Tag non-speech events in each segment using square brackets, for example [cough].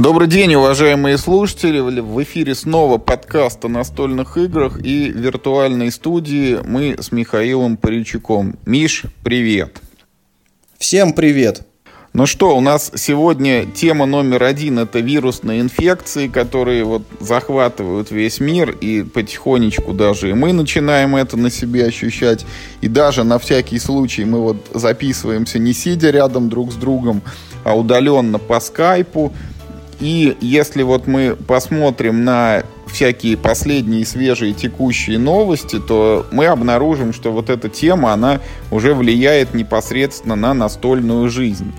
Добрый день, уважаемые слушатели. В эфире снова подкаст о настольных играх и виртуальной студии мы с Михаилом Паричуком. Миш, привет. Всем привет. Ну что, у нас сегодня тема номер один – это вирусные инфекции, которые вот захватывают весь мир, и потихонечку даже и мы начинаем это на себе ощущать. И даже на всякий случай мы вот записываемся не сидя рядом друг с другом, а удаленно по скайпу – и если вот мы посмотрим на всякие последние свежие текущие новости, то мы обнаружим, что вот эта тема, она уже влияет непосредственно на настольную жизнь.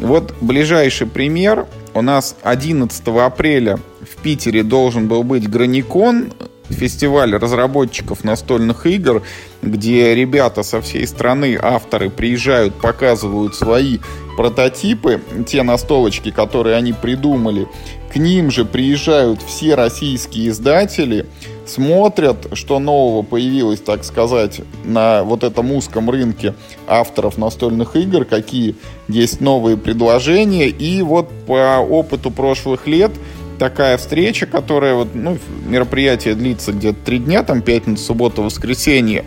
Вот ближайший пример. У нас 11 апреля в Питере должен был быть Граникон, фестиваль разработчиков настольных игр, где ребята со всей страны, авторы приезжают, показывают свои прототипы, те настолочки, которые они придумали. К ним же приезжают все российские издатели, смотрят, что нового появилось, так сказать, на вот этом узком рынке авторов настольных игр, какие есть новые предложения. И вот по опыту прошлых лет такая встреча, которая вот, ну, мероприятие длится где-то три дня, там пятница, суббота, воскресенье.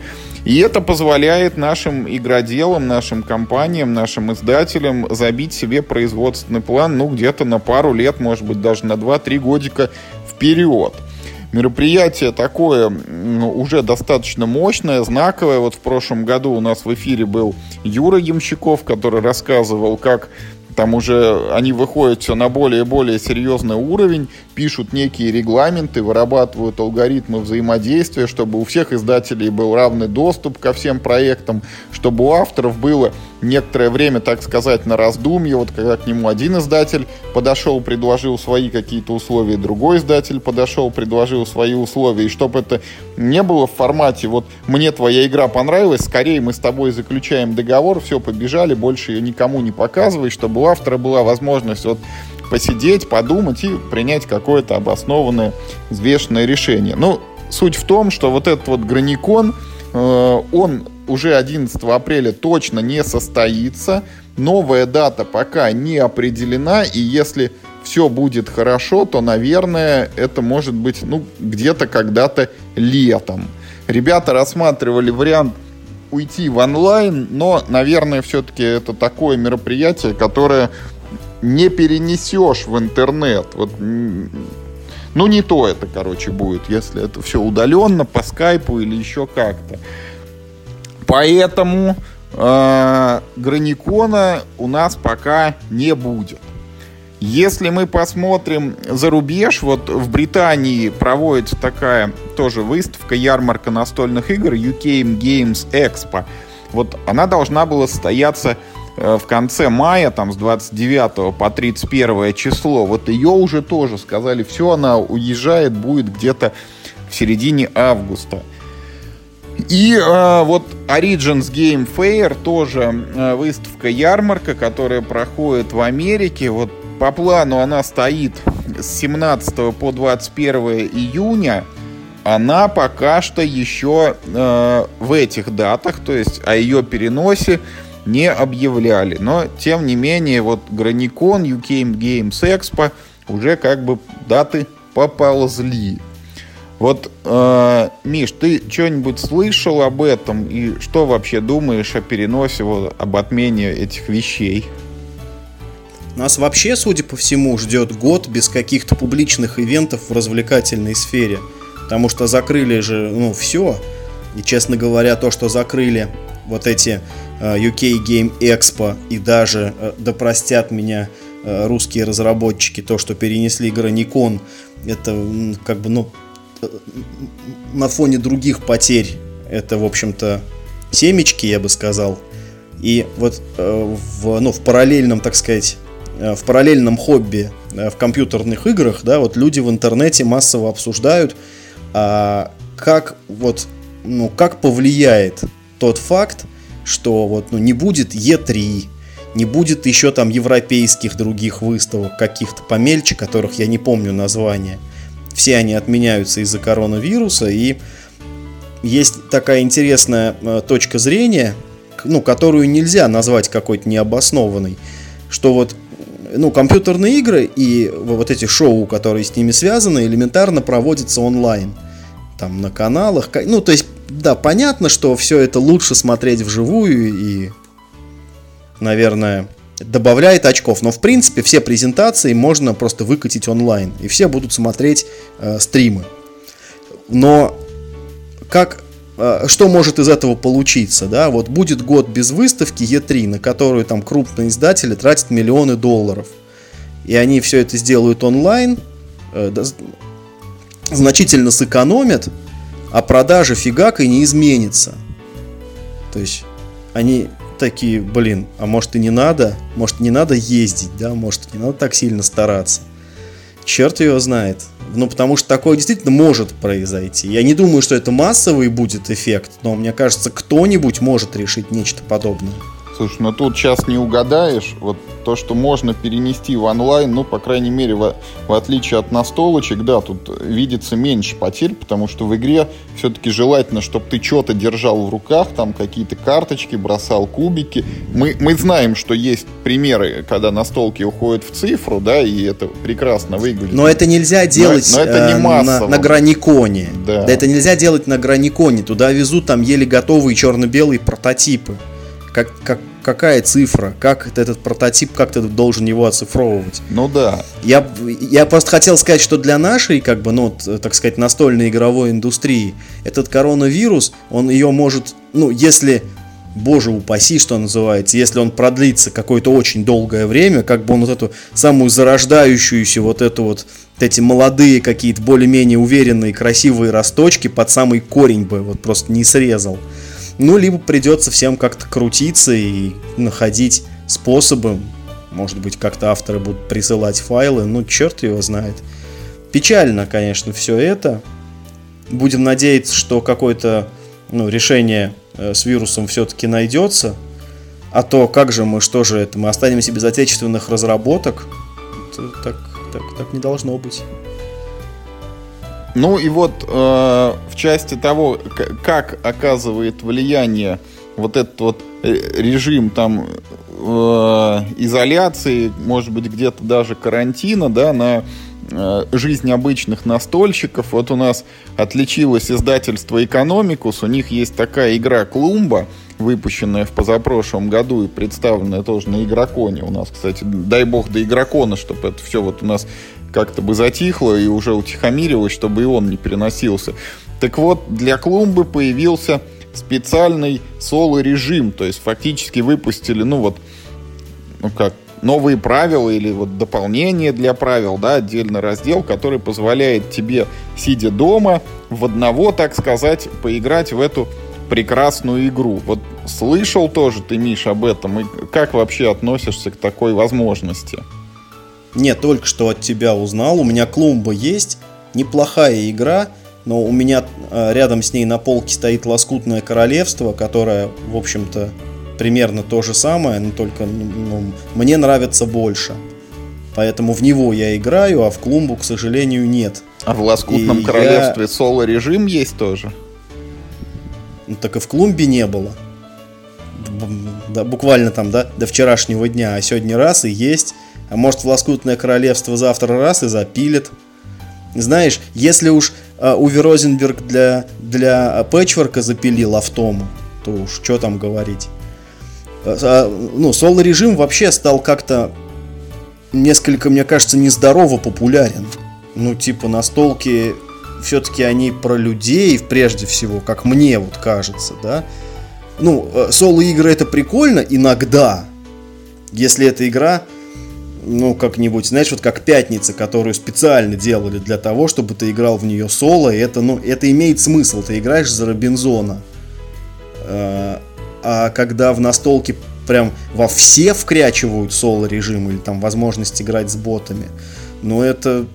И это позволяет нашим игроделам, нашим компаниям, нашим издателям забить себе производственный план, ну, где-то на пару лет, может быть, даже на 2-3 годика вперед. Мероприятие такое ну, уже достаточно мощное, знаковое. Вот в прошлом году у нас в эфире был Юра Ямщиков, который рассказывал, как там уже они выходят все на более и более серьезный уровень, пишут некие регламенты, вырабатывают алгоритмы взаимодействия, чтобы у всех издателей был равный доступ ко всем проектам, чтобы у авторов было некоторое время, так сказать, на раздумье, вот когда к нему один издатель подошел, предложил свои какие-то условия, другой издатель подошел, предложил свои условия, и чтобы это не было в формате, вот мне твоя игра понравилась, скорее мы с тобой заключаем договор, все, побежали, больше ее никому не показывай, чтобы автора была возможность вот посидеть, подумать и принять какое-то обоснованное, взвешенное решение. Ну, суть в том, что вот этот вот граникон, э, он уже 11 апреля точно не состоится. Новая дата пока не определена, и если все будет хорошо, то, наверное, это может быть, ну, где-то когда-то летом. Ребята рассматривали вариант уйти в онлайн, но, наверное, все-таки это такое мероприятие, которое не перенесешь в интернет. Вот, ну, не то это, короче, будет, если это все удаленно, по скайпу или еще как-то. Поэтому э, Граникона у нас пока не будет. Если мы посмотрим за рубеж, вот в Британии проводится такая тоже выставка, ярмарка настольных игр UK Games Expo. Вот она должна была состояться э, в конце мая, там с 29 по 31 число. Вот ее уже тоже сказали, все, она уезжает, будет где-то в середине августа. И э, вот Origins Game Fair тоже э, выставка ярмарка, которая проходит в Америке. Вот по плану она стоит с 17 по 21 июня. Она пока что еще э, в этих датах, то есть о ее переносе не объявляли. Но, тем не менее, вот Граникон, UK Games Expo уже как бы даты поползли. Вот, э, Миш, ты что-нибудь слышал об этом и что вообще думаешь о переносе, вот, об отмене этих вещей? Нас вообще, судя по всему, ждет год без каких-то публичных ивентов в развлекательной сфере. Потому что закрыли же, ну, все. И, честно говоря, то, что закрыли вот эти uh, UK Game Expo и даже, uh, да простят меня uh, русские разработчики, то, что перенесли Граникон, это как бы, ну, на фоне других потерь, это, в общем-то, семечки, я бы сказал. И вот в, ну, в параллельном, так сказать, Э, в параллельном хобби э, в компьютерных играх, да, вот люди в интернете массово обсуждают, а, как вот, ну, как повлияет тот факт, что вот, ну, не будет E3, не будет еще там европейских других выставок, каких-то помельче, которых я не помню названия. Все они отменяются из-за коронавируса, и есть такая интересная э, точка зрения, ну, которую нельзя назвать какой-то необоснованной, что вот ну, компьютерные игры и вот эти шоу, которые с ними связаны, элементарно проводятся онлайн. Там на каналах. Ну, то есть, да, понятно, что все это лучше смотреть вживую и, наверное, добавляет очков. Но, в принципе, все презентации можно просто выкатить онлайн. И все будут смотреть э, стримы. Но как что может из этого получиться, да, вот будет год без выставки E3, на которую там крупные издатели тратят миллионы долларов, и они все это сделают онлайн, э, значительно сэкономят, а продажа фигак и не изменится. То есть они такие, блин, а может и не надо, может не надо ездить, да, может не надо так сильно стараться. Черт его знает. Ну, потому что такое действительно может произойти. Я не думаю, что это массовый будет эффект, но мне кажется, кто-нибудь может решить нечто подобное. Слушай, ну тут сейчас не угадаешь. Вот то, что можно перенести в онлайн, ну, по крайней мере, в, в отличие от настолочек, да, тут видится меньше потерь, потому что в игре все-таки желательно, чтобы ты что-то держал в руках, там какие-то карточки, бросал кубики. Мы, мы знаем, что есть примеры, когда настолки уходят в цифру, да, и это прекрасно выглядит. Но это нельзя делать но, но это не э, на, на граниконе. Да. да, это нельзя делать на граниконе. Туда везут там еле готовые черно-белые прототипы как, как, какая цифра, как этот прототип, как ты должен его оцифровывать. Ну да. Я, я просто хотел сказать, что для нашей, как бы, ну, так сказать, настольной игровой индустрии, этот коронавирус, он ее может, ну, если боже упаси, что называется, если он продлится какое-то очень долгое время, как бы он вот эту самую зарождающуюся вот эту вот эти молодые какие-то более-менее уверенные красивые росточки под самый корень бы вот просто не срезал. Ну, либо придется всем как-то крутиться и находить способы. Может быть, как-то авторы будут присылать файлы. Ну, черт его знает. Печально, конечно, все это. Будем надеяться, что какое-то ну, решение э, с вирусом все-таки найдется. А то как же мы, что же это, мы останемся без отечественных разработок? Это так, так, так не должно быть. Ну и вот э, в части того, как оказывает влияние вот этот вот режим там э, изоляции, может быть где-то даже карантина, да, на э, жизнь обычных настольщиков. Вот у нас отличилось издательство «Экономикус», у них есть такая игра «Клумба», выпущенная в позапрошлом году и представленная тоже на Игроконе. У нас, кстати, дай бог до Игрокона, чтобы это все вот у нас как-то бы затихло и уже утихомирилось, чтобы и он не переносился. Так вот, для клумбы появился специальный соло-режим, то есть фактически выпустили, ну вот, ну как, новые правила или вот дополнение для правил, да, отдельный раздел, который позволяет тебе, сидя дома, в одного, так сказать, поиграть в эту прекрасную игру. Вот слышал тоже ты, Миш, об этом, и как вообще относишься к такой возможности? Не, только что от тебя узнал. У меня клумба есть. Неплохая игра. Но у меня э, рядом с ней на полке стоит Лоскутное Королевство, которое, в общем-то, примерно то же самое, но только ну, мне нравится больше. Поэтому в него я играю, а в клумбу, к сожалению, нет. А в Лоскутном и Королевстве я... соло-режим есть тоже? Ну, так и в клумбе не было. Да, буквально там, да, до вчерашнего дня, а сегодня раз и есть. А может, в лоскутное королевство завтра раз и запилит. Знаешь, если уж э, Уви Розенберг для, для пэтчворка запилил автому, то уж что там говорить. А, ну, соло-режим вообще стал как-то несколько, мне кажется, нездорово популярен. Ну, типа, настолки все-таки они про людей, прежде всего, как мне вот кажется, да. Ну, э, соло-игры это прикольно иногда, если эта игра ну, как-нибудь, знаешь, вот как «Пятница», которую специально делали для того, чтобы ты играл в нее соло, и это, ну, это имеет смысл, ты играешь за Робинзона. А, а когда в настолке прям во все вкрячивают соло-режим или там возможность играть с ботами, ну, это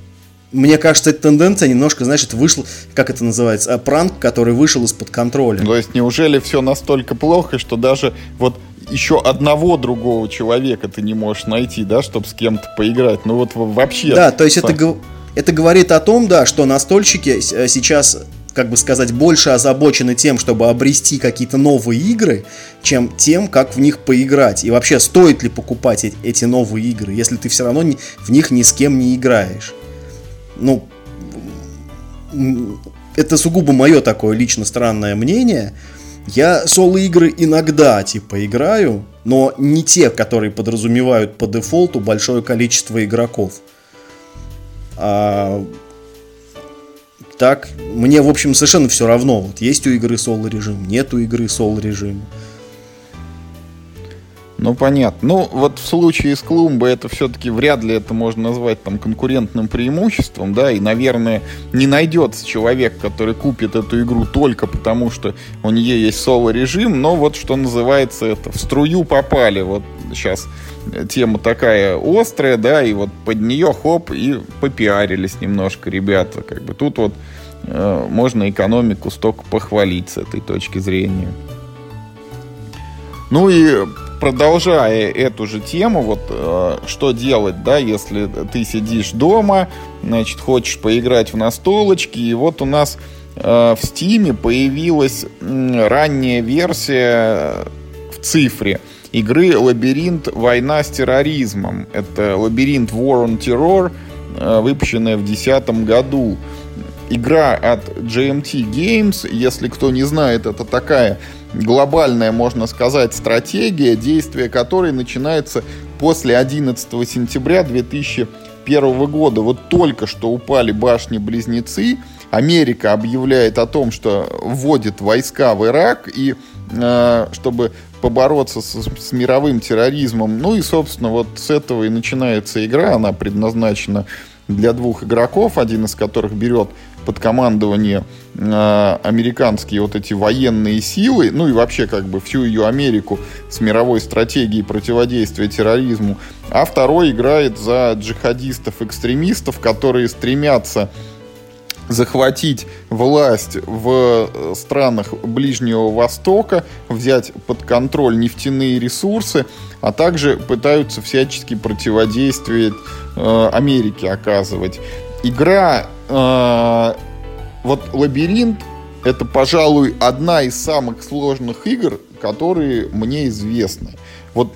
мне кажется, эта тенденция немножко, знаешь, это вышло, как это называется, а, пранк, который вышел из-под контроля. То есть неужели все настолько плохо, что даже вот еще одного другого человека ты не можешь найти, да, чтобы с кем-то поиграть? Ну вот вообще. Да, то есть это, это говорит о том, да, что настольщики э, сейчас как бы сказать, больше озабочены тем, чтобы обрести какие-то новые игры, чем тем, как в них поиграть. И вообще, стоит ли покупать эти новые игры, если ты все равно в них ни с кем не играешь. Ну, это сугубо мое такое лично странное мнение. Я соло-игры иногда, типа, играю, но не те, которые подразумевают по дефолту большое количество игроков. А так, мне, в общем, совершенно все равно. Вот есть у игры соло режим, нет у игры соло режима. Ну, понятно. Ну, вот в случае с Клумбой это все-таки вряд ли это можно назвать там конкурентным преимуществом, да, и, наверное, не найдется человек, который купит эту игру только потому, что у нее есть соло-режим, но вот что называется это, в струю попали. Вот сейчас тема такая острая, да, и вот под нее хоп, и попиарились немножко ребята. Как бы тут вот э, можно экономику столько похвалить с этой точки зрения. Ну и продолжая эту же тему, вот э, что делать, да, если ты сидишь дома, значит, хочешь поиграть в настолочки, и вот у нас э, в Стиме появилась э, ранняя версия в цифре игры «Лабиринт. Война с терроризмом». Это «Лабиринт War on Terror», э, выпущенная в 2010 году. Игра от GMT Games, если кто не знает, это такая глобальная, можно сказать, стратегия, действие которой начинается после 11 сентября 2001 года. Вот только что упали башни-близнецы, Америка объявляет о том, что вводит войска в Ирак, и э, чтобы побороться с, с мировым терроризмом. Ну и, собственно, вот с этого и начинается игра. Она предназначена для двух игроков, один из которых берет под командование э, американские вот эти военные силы, ну и вообще как бы всю ее Америку с мировой стратегией противодействия терроризму, а второй играет за джихадистов-экстремистов, которые стремятся захватить власть в э, странах Ближнего Востока, взять под контроль нефтяные ресурсы, а также пытаются всячески противодействовать э, Америке оказывать. Игра э, вот лабиринт это, пожалуй, одна из самых сложных игр, которые мне известны. Вот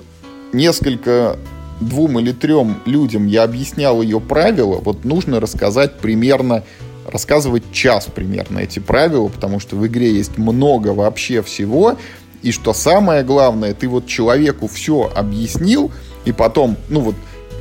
несколько двум или трем людям я объяснял ее правила, вот нужно рассказать примерно, рассказывать час примерно эти правила, потому что в игре есть много вообще всего, и что самое главное, ты вот человеку все объяснил, и потом, ну вот,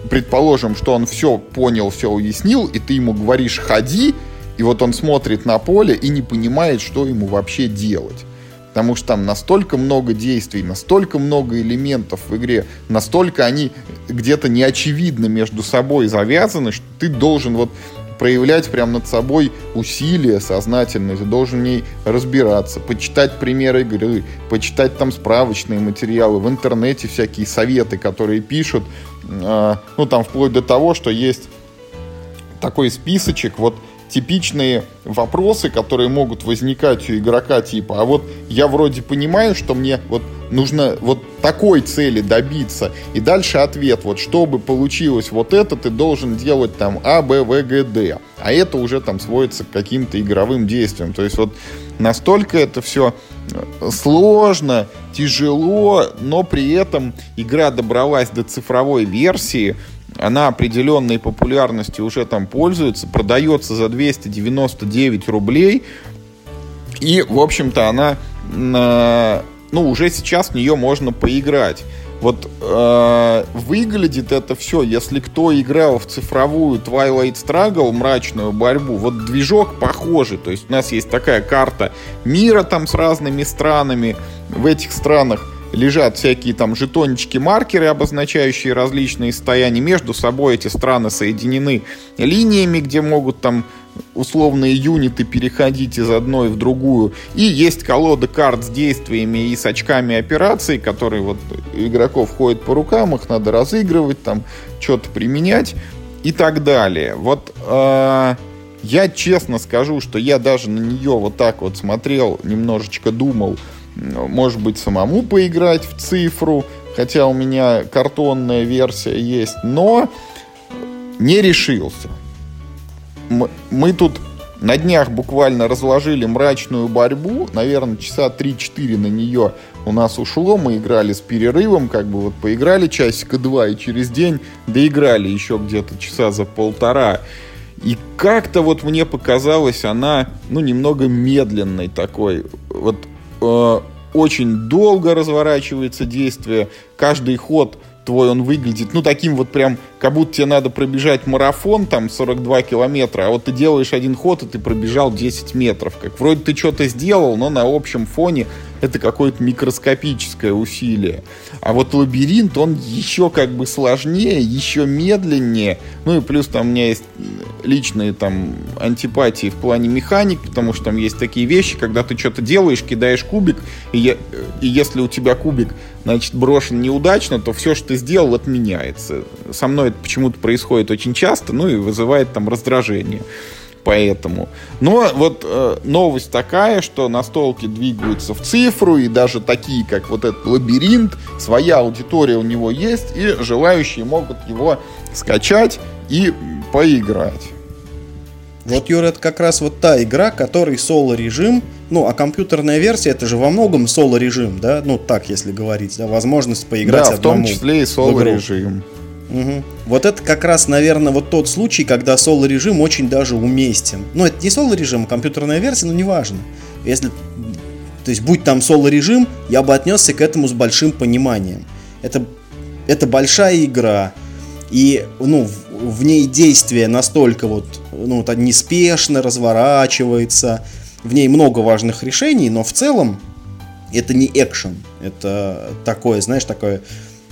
предположим, что он все понял, все уяснил, и ты ему говоришь «ходи», и вот он смотрит на поле и не понимает, что ему вообще делать. Потому что там настолько много действий, настолько много элементов в игре, настолько они где-то неочевидно между собой завязаны, что ты должен вот проявлять прям над собой усилия сознательные, ты должен в ней разбираться, почитать примеры игры, почитать там справочные материалы, в интернете всякие советы, которые пишут, э, ну там вплоть до того, что есть такой списочек, вот типичные вопросы, которые могут возникать у игрока, типа, а вот я вроде понимаю, что мне вот нужно вот такой цели добиться, и дальше ответ, вот чтобы получилось вот это, ты должен делать там А, Б, В, Г, Д, а это уже там сводится к каким-то игровым действиям, то есть вот настолько это все э, сложно, тяжело, но при этом игра добралась до цифровой версии, она определенной популярностью уже там пользуется, продается за 299 рублей, и, в общем-то, она, ну, уже сейчас в нее можно поиграть. Вот э, выглядит это все, если кто играл в цифровую Twilight Struggle, мрачную борьбу, вот движок похожий. То есть у нас есть такая карта мира там с разными странами. В этих странах лежат всякие там жетончики-маркеры, обозначающие различные состояния. Между собой эти страны соединены линиями, где могут там условные юниты переходить из одной в другую. И есть колода карт с действиями и с очками операций, которые вот игроков ходят по рукам, их надо разыгрывать, там что-то применять и так далее. Вот э, я честно скажу, что я даже на нее вот так вот смотрел, немножечко думал, может быть, самому поиграть в цифру, хотя у меня картонная версия есть, но не решился. Мы, тут на днях буквально разложили мрачную борьбу. Наверное, часа 3-4 на нее у нас ушло. Мы играли с перерывом, как бы вот поиграли часика два, и через день доиграли еще где-то часа за полтора. И как-то вот мне показалось она, ну, немного медленной такой. Вот э, очень долго разворачивается действие. Каждый ход твой, он выглядит, ну, таким вот прям, как будто тебе надо пробежать марафон, там, 42 километра, а вот ты делаешь один ход, и ты пробежал 10 метров. Как вроде ты что-то сделал, но на общем фоне это какое-то микроскопическое усилие. А вот лабиринт, он еще как бы сложнее, еще медленнее. Ну и плюс там у меня есть личные там антипатии в плане механик, потому что там есть такие вещи, когда ты что-то делаешь, кидаешь кубик, и, я, и если у тебя кубик, значит, брошен неудачно, то все, что ты сделал, отменяется. Со мной это почему-то происходит очень часто, ну и вызывает там раздражение поэтому. Но вот э, новость такая, что настолки двигаются в цифру, и даже такие, как вот этот лабиринт, своя аудитория у него есть, и желающие могут его скачать и поиграть. Вот, Юра, это как раз вот та игра, которой соло-режим, ну, а компьютерная версия, это же во многом соло-режим, да? Ну, так, если говорить, да, возможность поиграть да, в том числе и соло-режим. Угу. Вот это как раз, наверное, вот тот случай, когда соло-режим очень даже уместен. Ну, это не соло-режим, а компьютерная версия, но неважно. Если, то есть, будь там соло-режим, я бы отнесся к этому с большим пониманием. Это, это большая игра, и, ну, в, в ней действие настолько вот, ну, вот неспешно разворачивается, в ней много важных решений, но в целом это не экшен, это такое, знаешь, такое,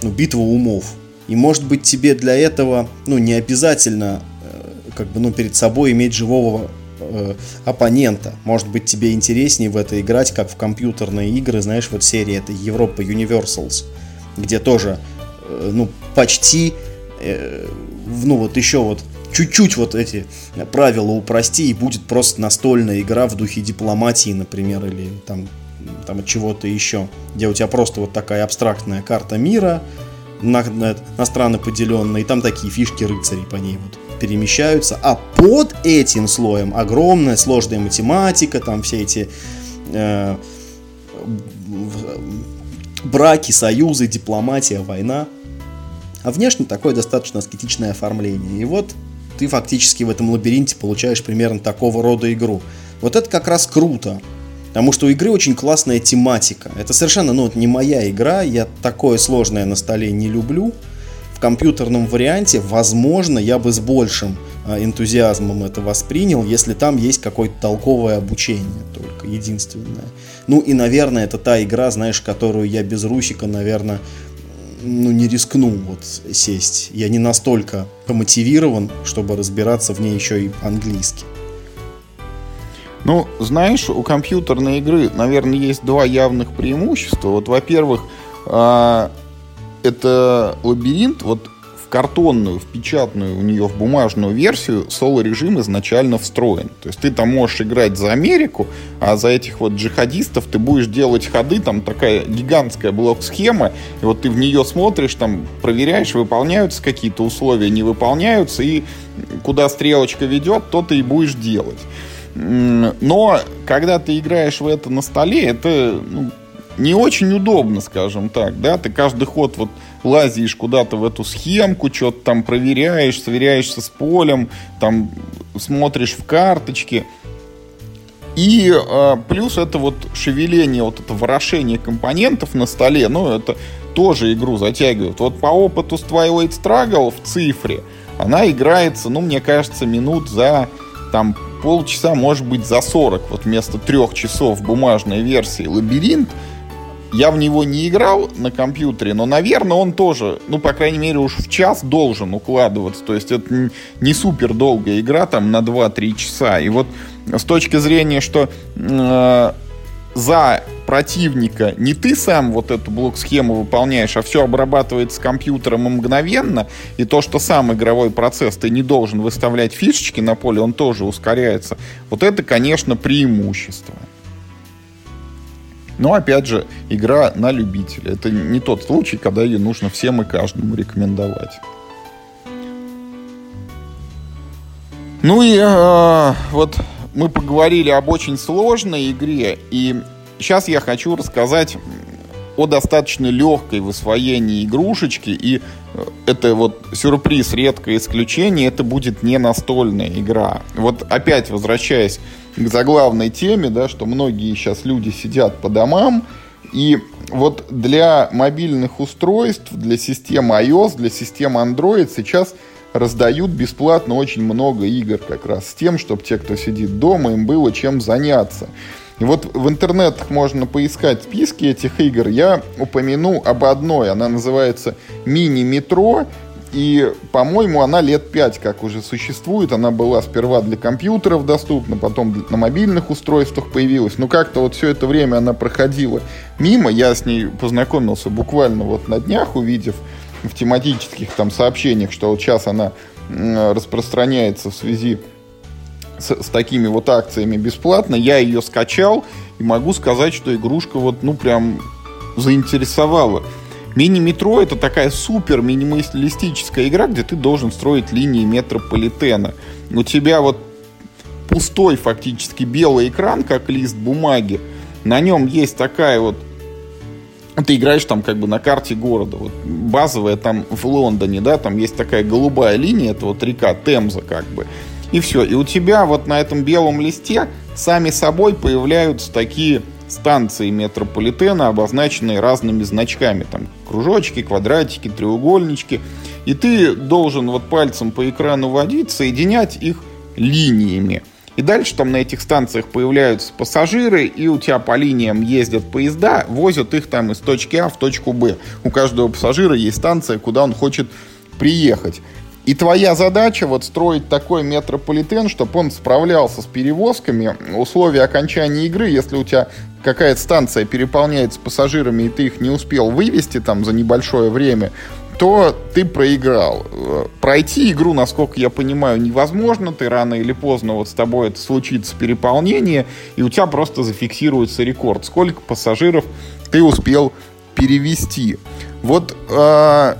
ну, битва умов. И может быть тебе для этого, ну, не обязательно э, как бы, ну, перед собой иметь живого э, оппонента. Может быть тебе интереснее в это играть, как в компьютерные игры, знаешь, вот серия это Европа Universals, где тоже, э, ну, почти, э, ну, вот еще вот чуть-чуть вот эти правила упрости, и будет просто настольная игра в духе дипломатии, например, или там, там чего-то еще, где у тебя просто вот такая абстрактная карта мира, на, на, на страны поделенные, и там такие фишки рыцарей по ней вот перемещаются, а под этим слоем огромная сложная математика, там все эти э, браки, союзы, дипломатия, война. А внешне такое достаточно аскетичное оформление. И вот ты фактически в этом лабиринте получаешь примерно такого рода игру. Вот это как раз круто. Потому что у игры очень классная тематика. Это совершенно, ну, не моя игра, я такое сложное на столе не люблю. В компьютерном варианте, возможно, я бы с большим а, энтузиазмом это воспринял, если там есть какое-то толковое обучение только, единственное. Ну и, наверное, это та игра, знаешь, которую я без Русика, наверное, ну, не рискну вот сесть. Я не настолько помотивирован, чтобы разбираться в ней еще и по-английски. Ну, знаешь, у компьютерной игры, наверное, есть два явных преимущества. Вот, во-первых, а, это лабиринт, вот в картонную, в печатную, у нее в бумажную версию соло-режим изначально встроен. То есть ты там можешь играть за Америку, а за этих вот джихадистов ты будешь делать ходы, там такая гигантская блок-схема, и вот ты в нее смотришь, там проверяешь, выполняются какие-то условия, не выполняются, и куда стрелочка ведет, то ты и будешь делать. Но когда ты играешь в это на столе, это ну, не очень удобно, скажем так, да, ты каждый ход вот лазишь куда-то в эту схемку, что-то там проверяешь, сверяешься с полем, там смотришь в карточки. И э, плюс это вот шевеление, вот это ворошение компонентов на столе, ну, это тоже игру затягивает. Вот по опыту с Twilight Struggle в цифре, она играется, ну, мне кажется, минут за там полчаса, может быть, за 40. Вот вместо трех часов бумажной версии «Лабиринт» я в него не играл на компьютере, но, наверное, он тоже, ну, по крайней мере, уж в час должен укладываться. То есть это не супер долгая игра, там, на 2-3 часа. И вот с точки зрения, что э, за противника не ты сам вот эту блок-схему выполняешь, а все обрабатывается компьютером мгновенно, и то, что сам игровой процесс, ты не должен выставлять фишечки на поле, он тоже ускоряется. Вот это, конечно, преимущество. Но, опять же, игра на любителя. Это не тот случай, когда ее нужно всем и каждому рекомендовать. Ну и э, вот мы поговорили об очень сложной игре, и сейчас я хочу рассказать о достаточно легкой в освоении игрушечки, и э, это вот сюрприз, редкое исключение, это будет не настольная игра. Вот опять возвращаясь к заглавной теме, да, что многие сейчас люди сидят по домам, и вот для мобильных устройств, для системы iOS, для системы Android сейчас раздают бесплатно очень много игр как раз с тем, чтобы те, кто сидит дома, им было чем заняться. И вот в интернетах можно поискать списки этих игр. Я упомяну об одной. Она называется «Мини-метро». И, по-моему, она лет пять как уже существует. Она была сперва для компьютеров доступна, потом на мобильных устройствах появилась. Но как-то вот все это время она проходила мимо. Я с ней познакомился буквально вот на днях, увидев в тематических там сообщениях, что вот сейчас она распространяется в связи с, с такими вот акциями бесплатно. Я ее скачал и могу сказать, что игрушка вот, ну, прям заинтересовала. Мини-метро это такая супер минималистическая игра, где ты должен строить линии метрополитена. У тебя вот пустой фактически белый экран, как лист бумаги. На нем есть такая вот ты играешь там как бы на карте города. Вот базовая там в Лондоне, да, там есть такая голубая линия, это вот река Темза как бы. И все. И у тебя вот на этом белом листе сами собой появляются такие станции метрополитена, обозначенные разными значками. Там кружочки, квадратики, треугольнички. И ты должен вот пальцем по экрану водить, соединять их линиями. И дальше там на этих станциях появляются пассажиры, и у тебя по линиям ездят поезда, возят их там из точки А в точку Б. У каждого пассажира есть станция, куда он хочет приехать. И твоя задача вот строить такой метрополитен, чтобы он справлялся с перевозками. Условия окончания игры, если у тебя какая-то станция переполняется пассажирами, и ты их не успел вывести там за небольшое время, то ты проиграл. Пройти игру, насколько я понимаю, невозможно. Ты рано или поздно вот с тобой это случится переполнение, и у тебя просто зафиксируется рекорд. Сколько пассажиров ты успел перевести. Вот э,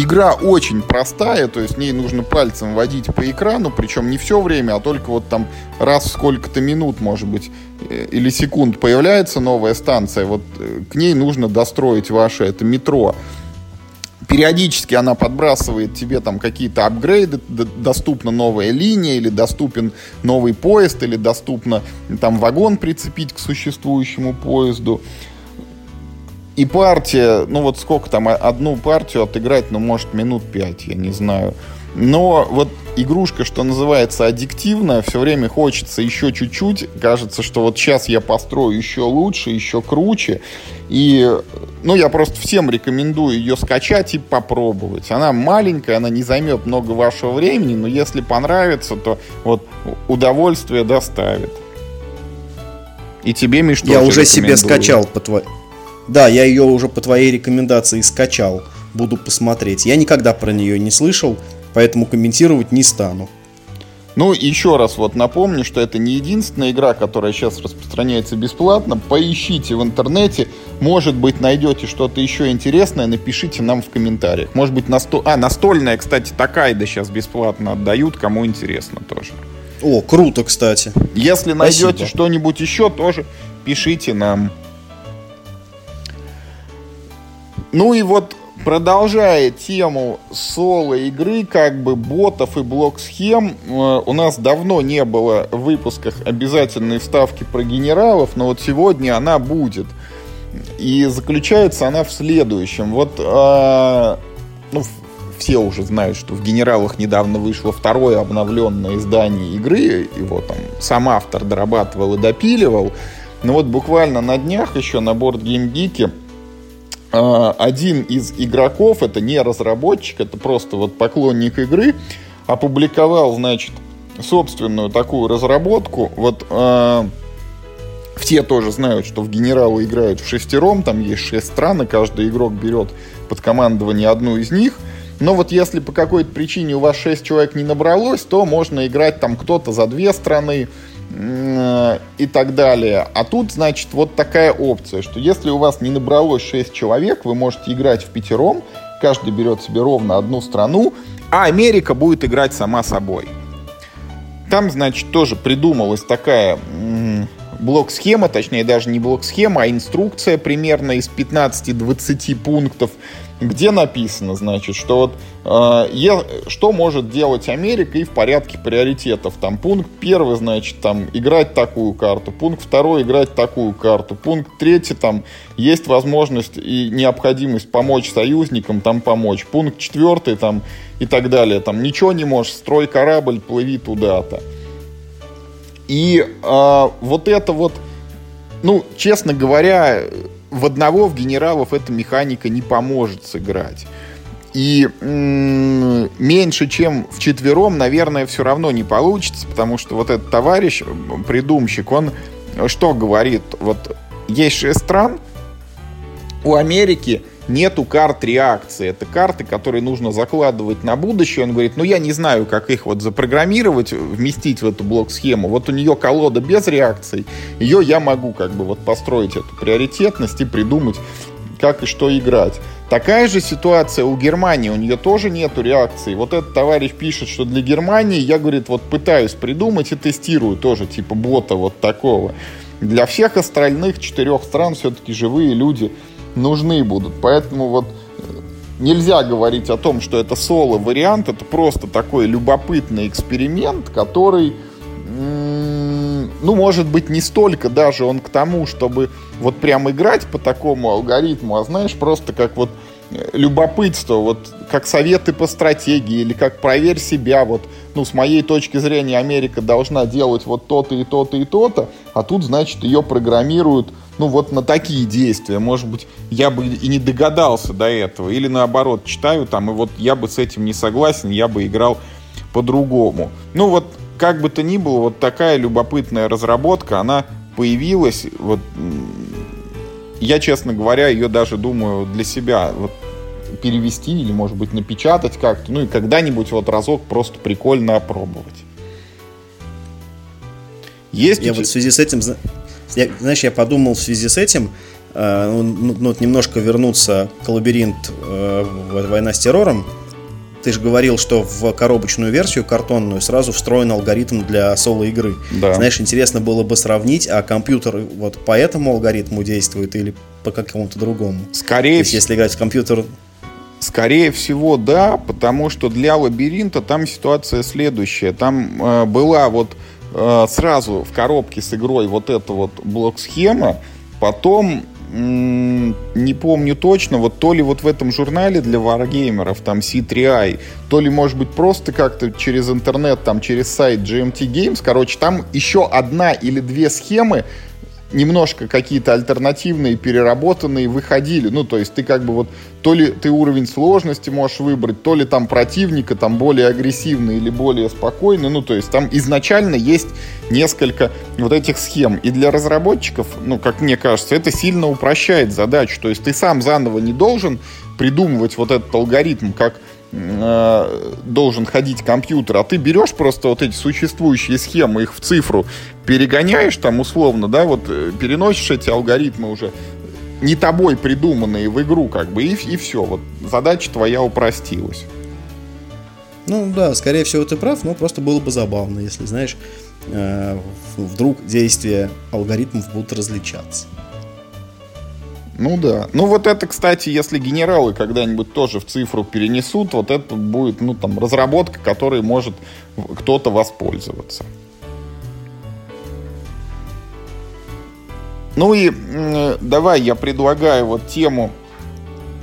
Игра очень простая, то есть ней нужно пальцем водить по экрану, причем не все время, а только вот там раз в сколько-то минут, может быть, э, или секунд появляется новая станция, вот э, к ней нужно достроить ваше это метро. Периодически она подбрасывает тебе там какие-то апгрейды, доступна новая линия, или доступен новый поезд, или доступно там вагон прицепить к существующему поезду. И партия, ну вот сколько там, одну партию отыграть, ну может минут пять, я не знаю. Но вот игрушка, что называется, аддиктивная, все время хочется еще чуть-чуть. Кажется, что вот сейчас я построю еще лучше, еще круче. И, ну, я просто всем рекомендую ее скачать и попробовать. Она маленькая, она не займет много вашего времени, но если понравится, то вот удовольствие доставит. И тебе, Миш, Я уже себе скачал по твоей да, я ее уже по твоей рекомендации скачал. Буду посмотреть. Я никогда про нее не слышал, поэтому комментировать не стану. Ну, еще раз вот напомню, что это не единственная игра, которая сейчас распространяется бесплатно. Поищите в интернете, может быть, найдете что-то еще интересное, напишите нам в комментариях. Может быть, насто... а, настольная, кстати, такая да сейчас бесплатно отдают, кому интересно тоже. О, круто, кстати. Если найдете что-нибудь еще, тоже пишите нам. Ну и вот продолжая тему соло-игры, как бы ботов и блок-схем, э, у нас давно не было в выпусках обязательной вставки про генералов, но вот сегодня она будет. И заключается она в следующем. Вот, э, ну, все уже знают, что в «Генералах» недавно вышло второе обновленное издание игры. Его там сам автор дорабатывал и допиливал. Но вот буквально на днях еще на борт геймгике а, один из игроков, это не разработчик, это просто вот поклонник игры, опубликовал, значит, собственную такую разработку. Вот э, все тоже знают, что в генералы играют в шестером, там есть шесть стран, и каждый игрок берет под командование одну из них. Но вот если по какой-то причине у вас шесть человек не набралось, то можно играть там кто-то за две страны, и так далее. А тут, значит, вот такая опция, что если у вас не набралось 6 человек, вы можете играть в пятером, каждый берет себе ровно одну страну, а Америка будет играть сама собой. там, значит, тоже придумалась такая блок-схема, точнее даже не блок-схема, а инструкция примерно из 15-20 пунктов, где написано, значит, что вот э, что может делать Америка и в порядке приоритетов. Там пункт первый, значит, там играть такую карту, пункт второй играть такую карту, пункт третий, там есть возможность и необходимость помочь союзникам, там помочь, пункт четвертый, там и так далее, там ничего не можешь, строй корабль, плыви туда-то. И э, вот это вот, ну, честно говоря, в одного в генералов эта механика не поможет сыграть. И м- меньше, чем в четвером, наверное, все равно не получится, потому что вот этот товарищ, придумщик, он что говорит? Вот есть шесть стран, у Америки нету карт реакции. Это карты, которые нужно закладывать на будущее. Он говорит, ну я не знаю, как их вот запрограммировать, вместить в эту блок-схему. Вот у нее колода без реакций. Ее я могу как бы вот построить эту приоритетность и придумать, как и что играть. Такая же ситуация у Германии, у нее тоже нету реакции. Вот этот товарищ пишет, что для Германии я, говорит, вот пытаюсь придумать и тестирую тоже, типа бота вот такого. Для всех остальных четырех стран все-таки живые люди нужны будут. Поэтому вот э, нельзя говорить о том, что это соло-вариант, это просто такой любопытный эксперимент, который, ну, может быть, не столько даже он к тому, чтобы вот прям играть по такому алгоритму, а знаешь, просто как вот э, любопытство, вот как советы по стратегии или как проверь себя, вот, ну, с моей точки зрения, Америка должна делать вот то-то и то-то и то-то, а тут, значит, ее программируют ну, вот на такие действия. Может быть, я бы и не догадался до этого. Или наоборот, читаю там, и вот я бы с этим не согласен, я бы играл по-другому. Ну, вот, как бы то ни было, вот такая любопытная разработка, она появилась, вот, я, честно говоря, ее даже думаю для себя вот, перевести или, может быть, напечатать как-то, ну и когда-нибудь вот разок просто прикольно опробовать. Есть я вот в связи с этим я, знаешь, я подумал в связи с этим, э, ну, ну, ну немножко вернуться к лабиринт э, «Война с террором». Ты же говорил, что в коробочную версию картонную сразу встроен алгоритм для соло-игры. Да. Знаешь, интересно было бы сравнить, а компьютер вот по этому алгоритму действует или по какому-то другому? Скорее всего. если играть в компьютер... Скорее всего, да, потому что для лабиринта там ситуация следующая. Там э, была вот Э, сразу в коробке с игрой вот эта вот блок-схема, потом не помню точно, вот то ли вот в этом журнале для варгеймеров, там C3i, то ли, может быть, просто как-то через интернет, там, через сайт GMT Games, короче, там еще одна или две схемы, немножко какие-то альтернативные, переработанные выходили. Ну, то есть ты как бы вот то ли ты уровень сложности можешь выбрать, то ли там противника там более агрессивный или более спокойный. Ну, то есть там изначально есть несколько вот этих схем. И для разработчиков, ну, как мне кажется, это сильно упрощает задачу. То есть ты сам заново не должен придумывать вот этот алгоритм, как Э, должен ходить компьютер, а ты берешь просто вот эти существующие схемы, их в цифру перегоняешь там условно, да, вот э, переносишь эти алгоритмы уже не тобой придуманные в игру, как бы, и, и все. Вот задача твоя упростилась. Ну да, скорее всего, ты прав, но просто было бы забавно, если, знаешь, э, вдруг действия алгоритмов будут различаться. Ну да. Ну вот это, кстати, если генералы когда-нибудь тоже в цифру перенесут, вот это будет, ну там, разработка, которой может кто-то воспользоваться. Ну и давай я предлагаю вот тему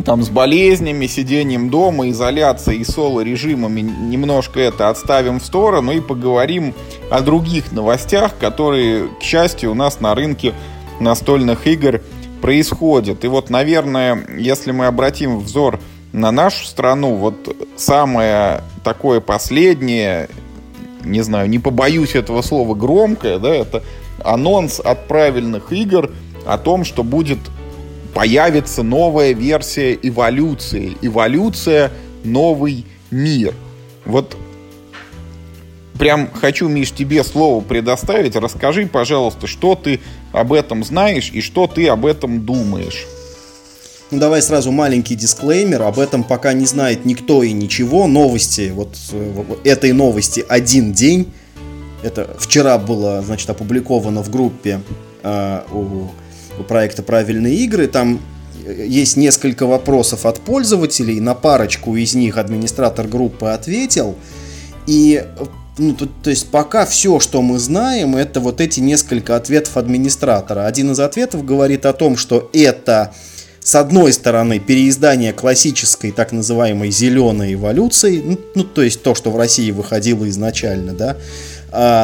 там с болезнями, сидением дома, изоляцией и соло-режимами немножко это отставим в сторону и поговорим о других новостях, которые, к счастью, у нас на рынке настольных игр происходит. И вот, наверное, если мы обратим взор на нашу страну, вот самое такое последнее, не знаю, не побоюсь этого слова, громкое, да, это анонс от правильных игр о том, что будет появится новая версия эволюции. Эволюция новый мир. Вот прям хочу, Миш, тебе слово предоставить. Расскажи, пожалуйста, что ты об этом знаешь и что ты об этом думаешь. Ну, давай сразу маленький дисклеймер. Об этом пока не знает никто и ничего. Новости, вот, вот этой новости один день. Это вчера было, значит, опубликовано в группе э, у, у проекта «Правильные игры». Там есть несколько вопросов от пользователей, на парочку из них администратор группы ответил. И ну, то, то есть пока все, что мы знаем, это вот эти несколько ответов администратора. Один из ответов говорит о том, что это, с одной стороны, переиздание классической так называемой зеленой эволюции, ну, ну то есть то, что в России выходило изначально, да,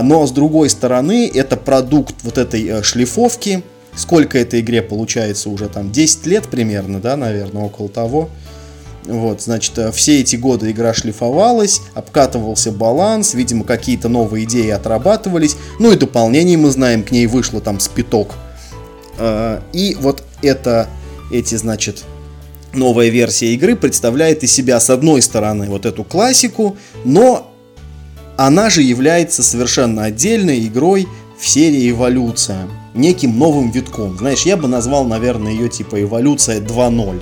но с другой стороны, это продукт вот этой э, шлифовки, сколько этой игре получается уже там 10 лет примерно, да, наверное, около того. Вот, значит, э, все эти годы игра шлифовалась, обкатывался баланс, видимо, какие-то новые идеи отрабатывались. Ну и дополнение мы знаем, к ней вышло там спиток. А, и вот это, эти, значит, новая версия игры представляет из себя, с одной стороны, вот эту классику, но она же является совершенно отдельной игрой в серии «Эволюция», неким новым витком. Знаешь, я бы назвал, наверное, ее типа «Эволюция 2.0»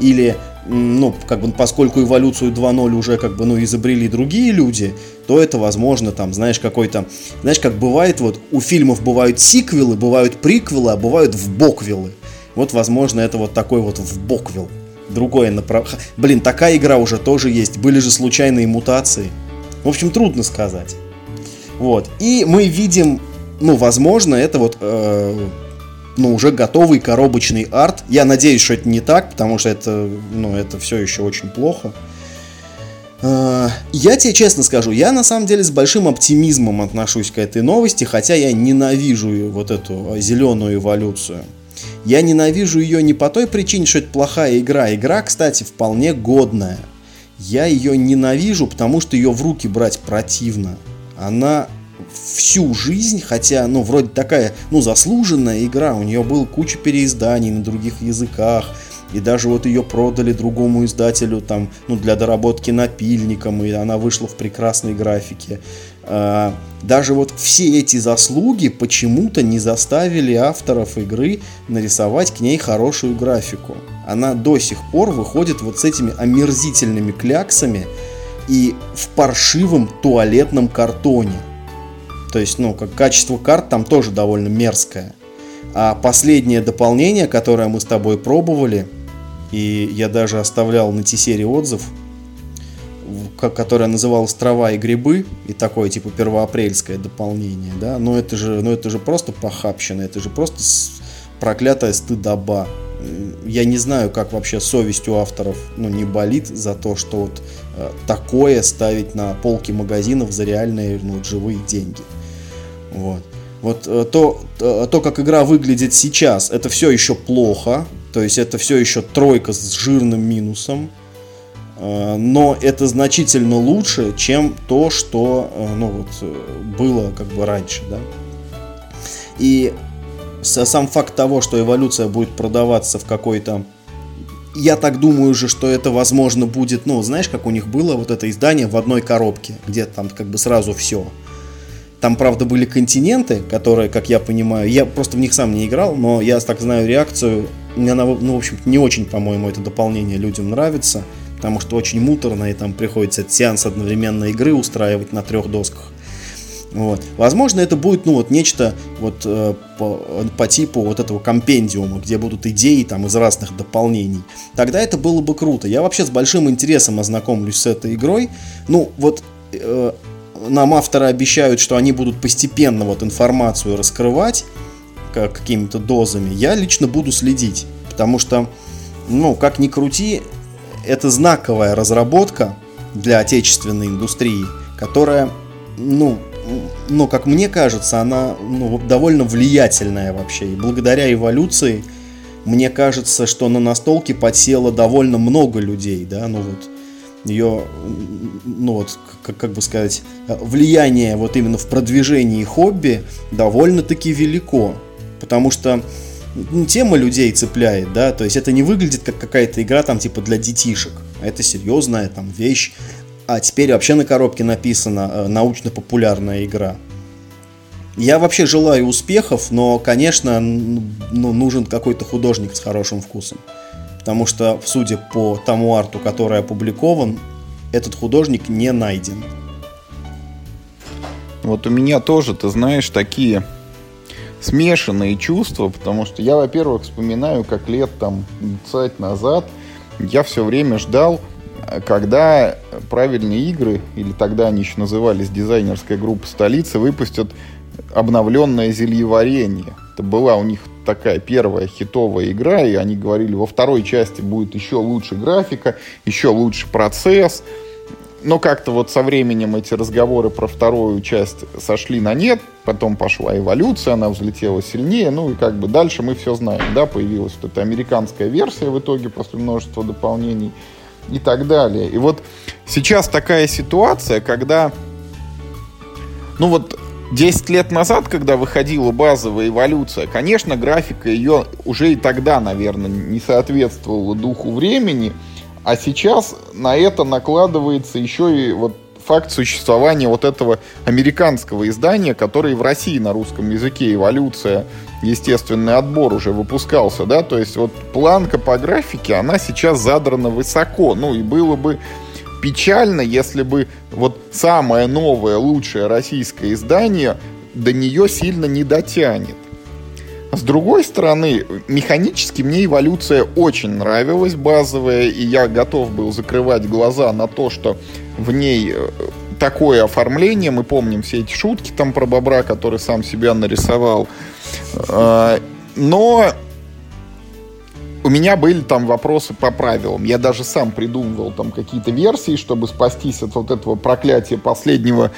или ну, как бы, поскольку эволюцию 2.0 уже, как бы, ну, изобрели другие люди, то это, возможно, там, знаешь, какой-то, знаешь, как бывает, вот, у фильмов бывают сиквелы, бывают приквелы, а бывают вбоквелы. Вот, возможно, это вот такой вот вбоквел. Другое направление. Блин, такая игра уже тоже есть. Были же случайные мутации. В общем, трудно сказать. Вот. И мы видим, ну, возможно, это вот э, ну, уже готовый коробочный арт. Я надеюсь, что это не так, потому что это, ну, это все еще очень плохо. Э, я тебе честно скажу, я на самом деле с большим оптимизмом отношусь к этой новости, хотя я ненавижу вот эту зеленую эволюцию. Я ненавижу ее не по той причине, что это плохая игра. Игра, кстати, вполне годная. Я ее ненавижу, потому что ее в руки брать противно. Она всю жизнь, хотя, ну, вроде такая, ну, заслуженная игра, у нее был куча переизданий на других языках, и даже вот ее продали другому издателю там, ну, для доработки напильником, и она вышла в прекрасной графике. А, даже вот все эти заслуги почему-то не заставили авторов игры нарисовать к ней хорошую графику. Она до сих пор выходит вот с этими омерзительными кляксами и в паршивом туалетном картоне. То есть, ну, как качество карт там тоже довольно мерзкое. А последнее дополнение, которое мы с тобой пробовали, и я даже оставлял на T-серии отзыв, которое называлось «Трава и грибы», и такое типа первоапрельское дополнение, да, но это же, ну это же просто похабщина, это же просто проклятая стыдоба. Я не знаю, как вообще совесть у авторов ну, не болит за то, что вот э, такое ставить на полки магазинов за реальные ну, живые деньги. Вот. Вот э, то, э, то, как игра выглядит сейчас, это все еще плохо. То есть это все еще тройка с жирным минусом. Э, но это значительно лучше, чем то, что ну, вот, было как бы раньше. Да? И сам факт того, что эволюция будет продаваться в какой-то я так думаю же, что это возможно будет, ну, знаешь, как у них было вот это издание в одной коробке, где там как бы сразу все. Там, правда, были континенты, которые, как я понимаю, я просто в них сам не играл, но я так знаю реакцию. Она, ну, в общем не очень, по-моему, это дополнение людям нравится, потому что очень муторно, и там приходится сеанс одновременной игры устраивать на трех досках. Вот. Возможно, это будет, ну, вот нечто вот э, по, по типу вот этого компендиума, где будут идеи там из разных дополнений. Тогда это было бы круто. Я вообще с большим интересом ознакомлюсь с этой игрой. Ну, вот э, нам авторы обещают, что они будут постепенно вот информацию раскрывать как, какими-то дозами, я лично буду следить. Потому что, ну, как ни крути, это знаковая разработка для отечественной индустрии, которая, ну, ну, как мне кажется, она ну, довольно влиятельная вообще. И благодаря эволюции, мне кажется, что на настолке подсело довольно много людей, да, ну вот ее, ну вот, как, как бы сказать, влияние вот именно в продвижении хобби довольно-таки велико. Потому что тема людей цепляет, да, то есть это не выглядит как какая-то игра там типа для детишек, это серьезная там вещь. А теперь вообще на коробке написано э, научно-популярная игра. Я вообще желаю успехов, но, конечно, ну, нужен какой-то художник с хорошим вкусом потому что, судя по тому арту, который опубликован, этот художник не найден. Вот у меня тоже, ты знаешь, такие смешанные чувства, потому что я, во-первых, вспоминаю, как лет там 20 назад я все время ждал, когда правильные игры, или тогда они еще назывались дизайнерская группа столицы, выпустят обновленное зельеварение. Это была у них такая первая хитовая игра, и они говорили, во второй части будет еще лучше графика, еще лучше процесс. Но как-то вот со временем эти разговоры про вторую часть сошли на нет, потом пошла эволюция, она взлетела сильнее, ну и как бы дальше мы все знаем, да, появилась вот эта американская версия в итоге после множества дополнений и так далее. И вот сейчас такая ситуация, когда, ну вот 10 лет назад, когда выходила базовая эволюция, конечно, графика ее уже и тогда, наверное, не соответствовала духу времени, а сейчас на это накладывается еще и вот факт существования вот этого американского издания, которое в России на русском языке эволюция, естественный отбор уже выпускался, да, то есть вот планка по графике, она сейчас задрана высоко, ну и было бы печально, если бы вот самое новое, лучшее российское издание до нее сильно не дотянет. С другой стороны, механически мне эволюция очень нравилась, базовая, и я готов был закрывать глаза на то, что в ней э, такое оформление. Мы помним все эти шутки там про бобра, который сам себя нарисовал. А, но у меня были там вопросы по правилам. Я даже сам придумывал там какие-то версии, чтобы спастись от вот этого проклятия последнего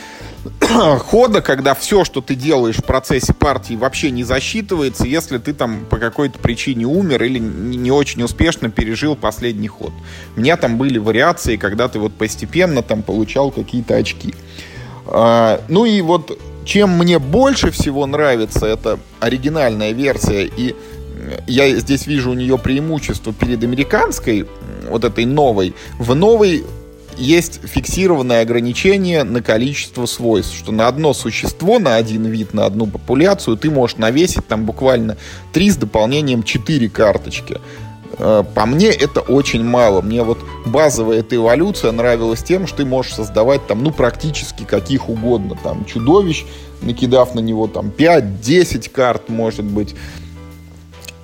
[clears throat] хода, когда все, что ты делаешь в процессе партии, вообще не засчитывается, если ты там по какой-то причине умер или не очень успешно пережил последний ход. У меня там были вариации, когда ты вот постепенно там получал какие-то очки. А, ну и вот чем мне больше всего нравится эта оригинальная версия и я здесь вижу у нее преимущество перед американской, вот этой новой. В новой есть фиксированное ограничение на количество свойств, что на одно существо, на один вид, на одну популяцию ты можешь навесить там буквально 3 с дополнением 4 карточки. Э, по мне это очень мало. Мне вот базовая эта эволюция нравилась тем, что ты можешь создавать там, ну, практически каких угодно. Там чудовищ, накидав на него там 5-10 карт, может быть.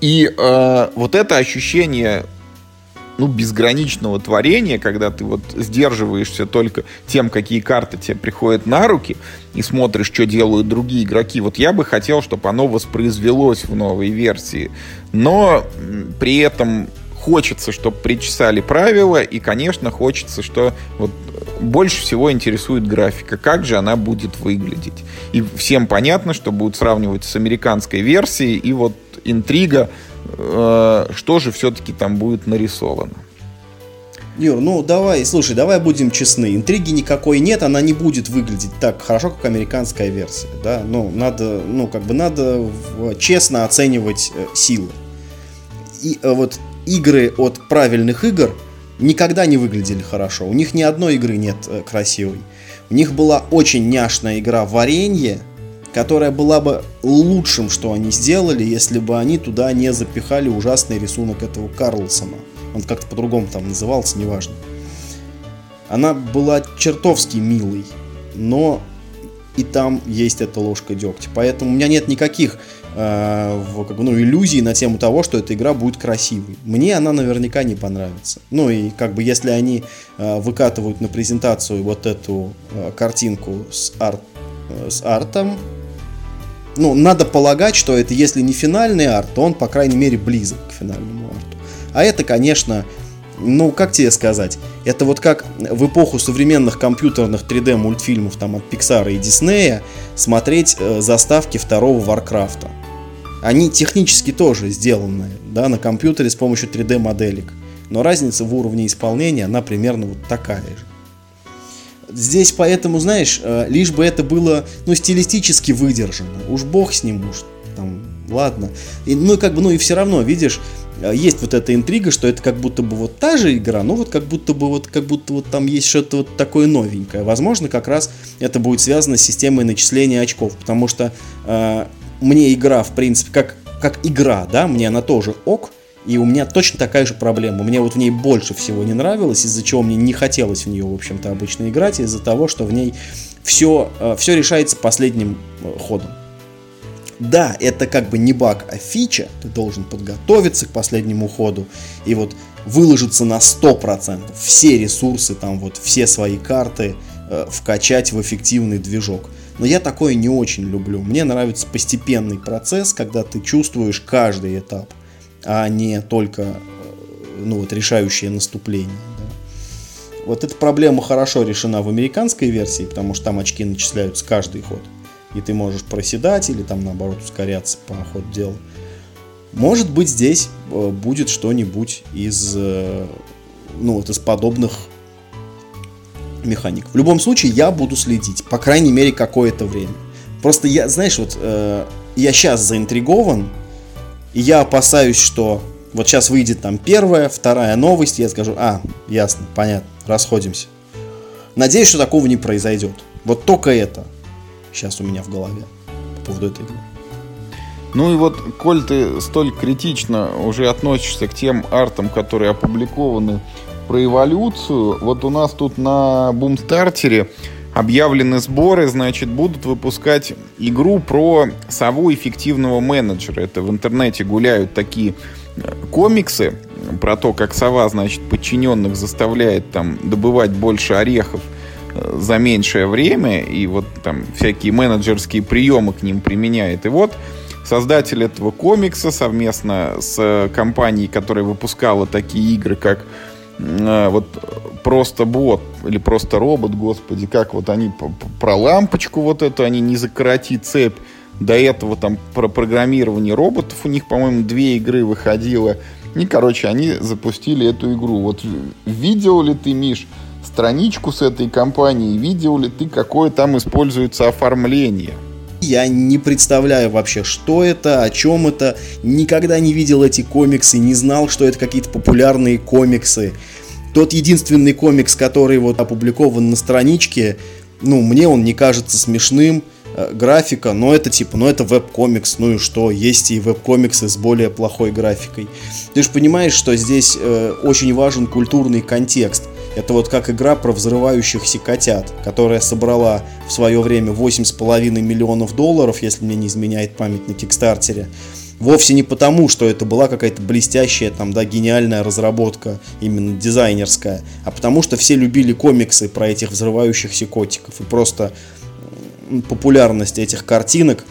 И э, вот это ощущение ну, безграничного творения, когда ты вот сдерживаешься только тем, какие карты тебе приходят на руки, и смотришь, что делают другие игроки. Вот я бы хотел, чтобы оно воспроизвелось в новой версии. Но при этом хочется, чтобы причесали правила, и, конечно, хочется, что вот больше всего интересует графика, как же она будет выглядеть. И всем понятно, что будут сравнивать с американской версией, и вот интрига, э, что же все-таки там будет нарисовано. Юр, ну давай, слушай, давай будем честны. Интриги никакой нет, она не будет выглядеть так хорошо, как американская версия. Да? Ну, надо, ну, как бы надо честно оценивать э, силы. И э, вот игры от правильных игр никогда не выглядели хорошо. У них ни одной игры нет красивой. У них была очень няшная игра «Варенье», которая была бы лучшим, что они сделали, если бы они туда не запихали ужасный рисунок этого Карлсона. Он как-то по-другому там назывался, неважно. Она была чертовски милой, но и там есть эта ложка дегтя. Поэтому у меня нет никаких э, как ну, иллюзий на тему того, что эта игра будет красивой. Мне она наверняка не понравится. Ну и как бы если они э, выкатывают на презентацию вот эту э, картинку с, арт, э, с артом, ну, надо полагать, что это, если не финальный арт, то он, по крайней мере, близок к финальному арту. А это, конечно, ну, как тебе сказать, это вот как в эпоху современных компьютерных 3D мультфильмов там от Pixar и Disney смотреть э, заставки второго Варкрафта. Они технически тоже сделаны, да, на компьютере с помощью 3D моделек. Но разница в уровне исполнения, она примерно вот такая же. Здесь поэтому, знаешь, э, лишь бы это было, ну, стилистически выдержано. Уж бог с ним, уж там, ладно. И, ну, как бы, ну, и все равно, видишь, э, есть вот эта интрига, что это как будто бы вот та же игра, но вот как будто бы вот, как будто вот там есть что-то вот такое новенькое. Возможно, как раз это будет связано с системой начисления очков, потому что э, мне игра, в принципе, как, как игра, да, мне она тоже ок, и у меня точно такая же проблема. Мне вот в ней больше всего не нравилось, из-за чего мне не хотелось в нее, в общем-то, обычно играть, из-за того, что в ней все, э, все решается последним э, ходом. Да, это как бы не баг, а фича. Ты должен подготовиться к последнему ходу и вот выложиться на 100%. Все ресурсы, там вот все свои карты э, вкачать в эффективный движок. Но я такое не очень люблю. Мне нравится постепенный процесс, когда ты чувствуешь каждый этап, а не только э, ну, вот, решающее наступление. Вот эта проблема хорошо решена в американской версии, потому что там очки начисляются каждый ход и ты можешь проседать или там наоборот ускоряться по ходу дела. Может быть здесь э, будет что-нибудь из, э, ну, вот из подобных механик. В любом случае я буду следить, по крайней мере какое-то время. Просто я, знаешь, вот э, я сейчас заинтригован, и я опасаюсь, что вот сейчас выйдет там первая, вторая новость, я скажу, а, ясно, понятно, расходимся. Надеюсь, что такого не произойдет. Вот только это сейчас у меня в голове по поводу этой игры. Ну и вот, коль ты столь критично уже относишься к тем артам, которые опубликованы про эволюцию, вот у нас тут на Бумстартере объявлены сборы, значит, будут выпускать игру про сову эффективного менеджера. Это в интернете гуляют такие э, комиксы про то, как сова, значит, подчиненных заставляет там добывать больше орехов – за меньшее время и вот там всякие менеджерские приемы к ним применяет. И вот создатель этого комикса совместно с компанией, которая выпускала такие игры, как э, вот просто бот или просто робот, господи, как вот они про лампочку вот эту, они не закороти цепь. До этого там про программирование роботов у них, по-моему, две игры выходило. И, короче, они запустили эту игру. Вот видел ли ты, Миш, страничку с этой компанией, видел ли ты, какое там используется оформление? Я не представляю вообще, что это, о чем это. Никогда не видел эти комиксы, не знал, что это какие-то популярные комиксы. Тот единственный комикс, который вот опубликован на страничке, ну, мне он не кажется смешным. Э, графика, но это типа, ну это веб-комикс, ну и что, есть и веб-комиксы с более плохой графикой. Ты же понимаешь, что здесь э, очень важен культурный контекст. Это вот как игра про взрывающихся котят, которая собрала в свое время 8,5 миллионов долларов, если мне не изменяет память на Кикстартере. Вовсе не потому, что это была какая-то блестящая, там, да, гениальная разработка, именно дизайнерская, а потому что все любили комиксы про этих взрывающихся котиков. И просто популярность этих картинок,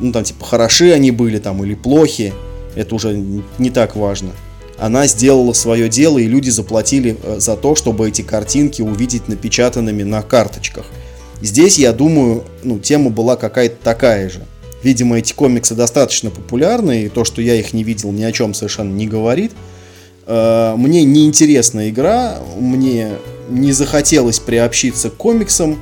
ну, там, типа, хороши они были там или плохи, это уже не так важно она сделала свое дело, и люди заплатили э, за то, чтобы эти картинки увидеть напечатанными на карточках. Здесь, я думаю, ну, тема была какая-то такая же. Видимо, эти комиксы достаточно популярны, и то, что я их не видел, ни о чем совершенно не говорит. Э, мне неинтересна игра, мне не захотелось приобщиться к комиксам,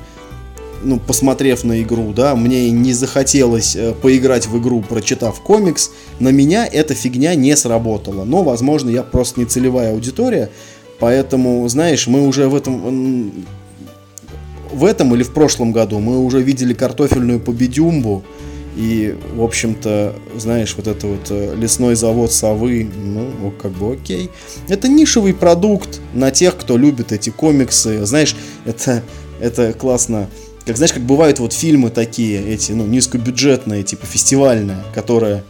ну, посмотрев на игру, да, мне не захотелось э, поиграть в игру, прочитав комикс, на меня эта фигня не сработала. Но, возможно, я просто не целевая аудитория, поэтому, знаешь, мы уже в этом, в этом или в прошлом году мы уже видели картофельную победюмбу, и, в общем-то, знаешь, вот это вот э, лесной завод совы, ну, как бы окей. Это нишевый продукт на тех, кто любит эти комиксы. Знаешь, это, это классно как знаешь, как бывают вот фильмы такие, эти, ну, низкобюджетные, типа фестивальные, которые,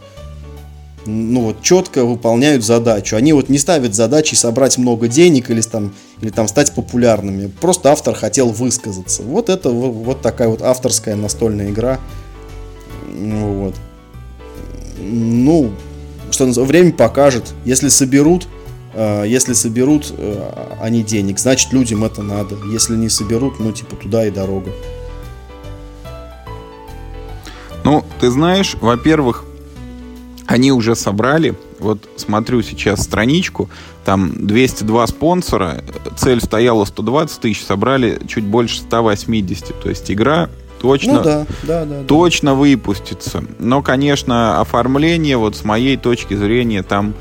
ну, вот четко выполняют задачу. Они вот не ставят задачи собрать много денег или там, или там стать популярными. Просто автор хотел высказаться. Вот это вот, такая вот авторская настольная игра. Ну, вот. Ну, что время покажет. Если соберут, э, если соберут э, они денег, значит людям это надо. Если не соберут, ну типа туда и дорога. Ну, ты знаешь, во-первых, они уже собрали, вот смотрю сейчас страничку, там 202 спонсора, цель стояла 120 тысяч, собрали чуть больше 180, то есть игра точно, ну, да, да, да, точно да. выпустится. Но, конечно, оформление, вот с моей точки зрения, там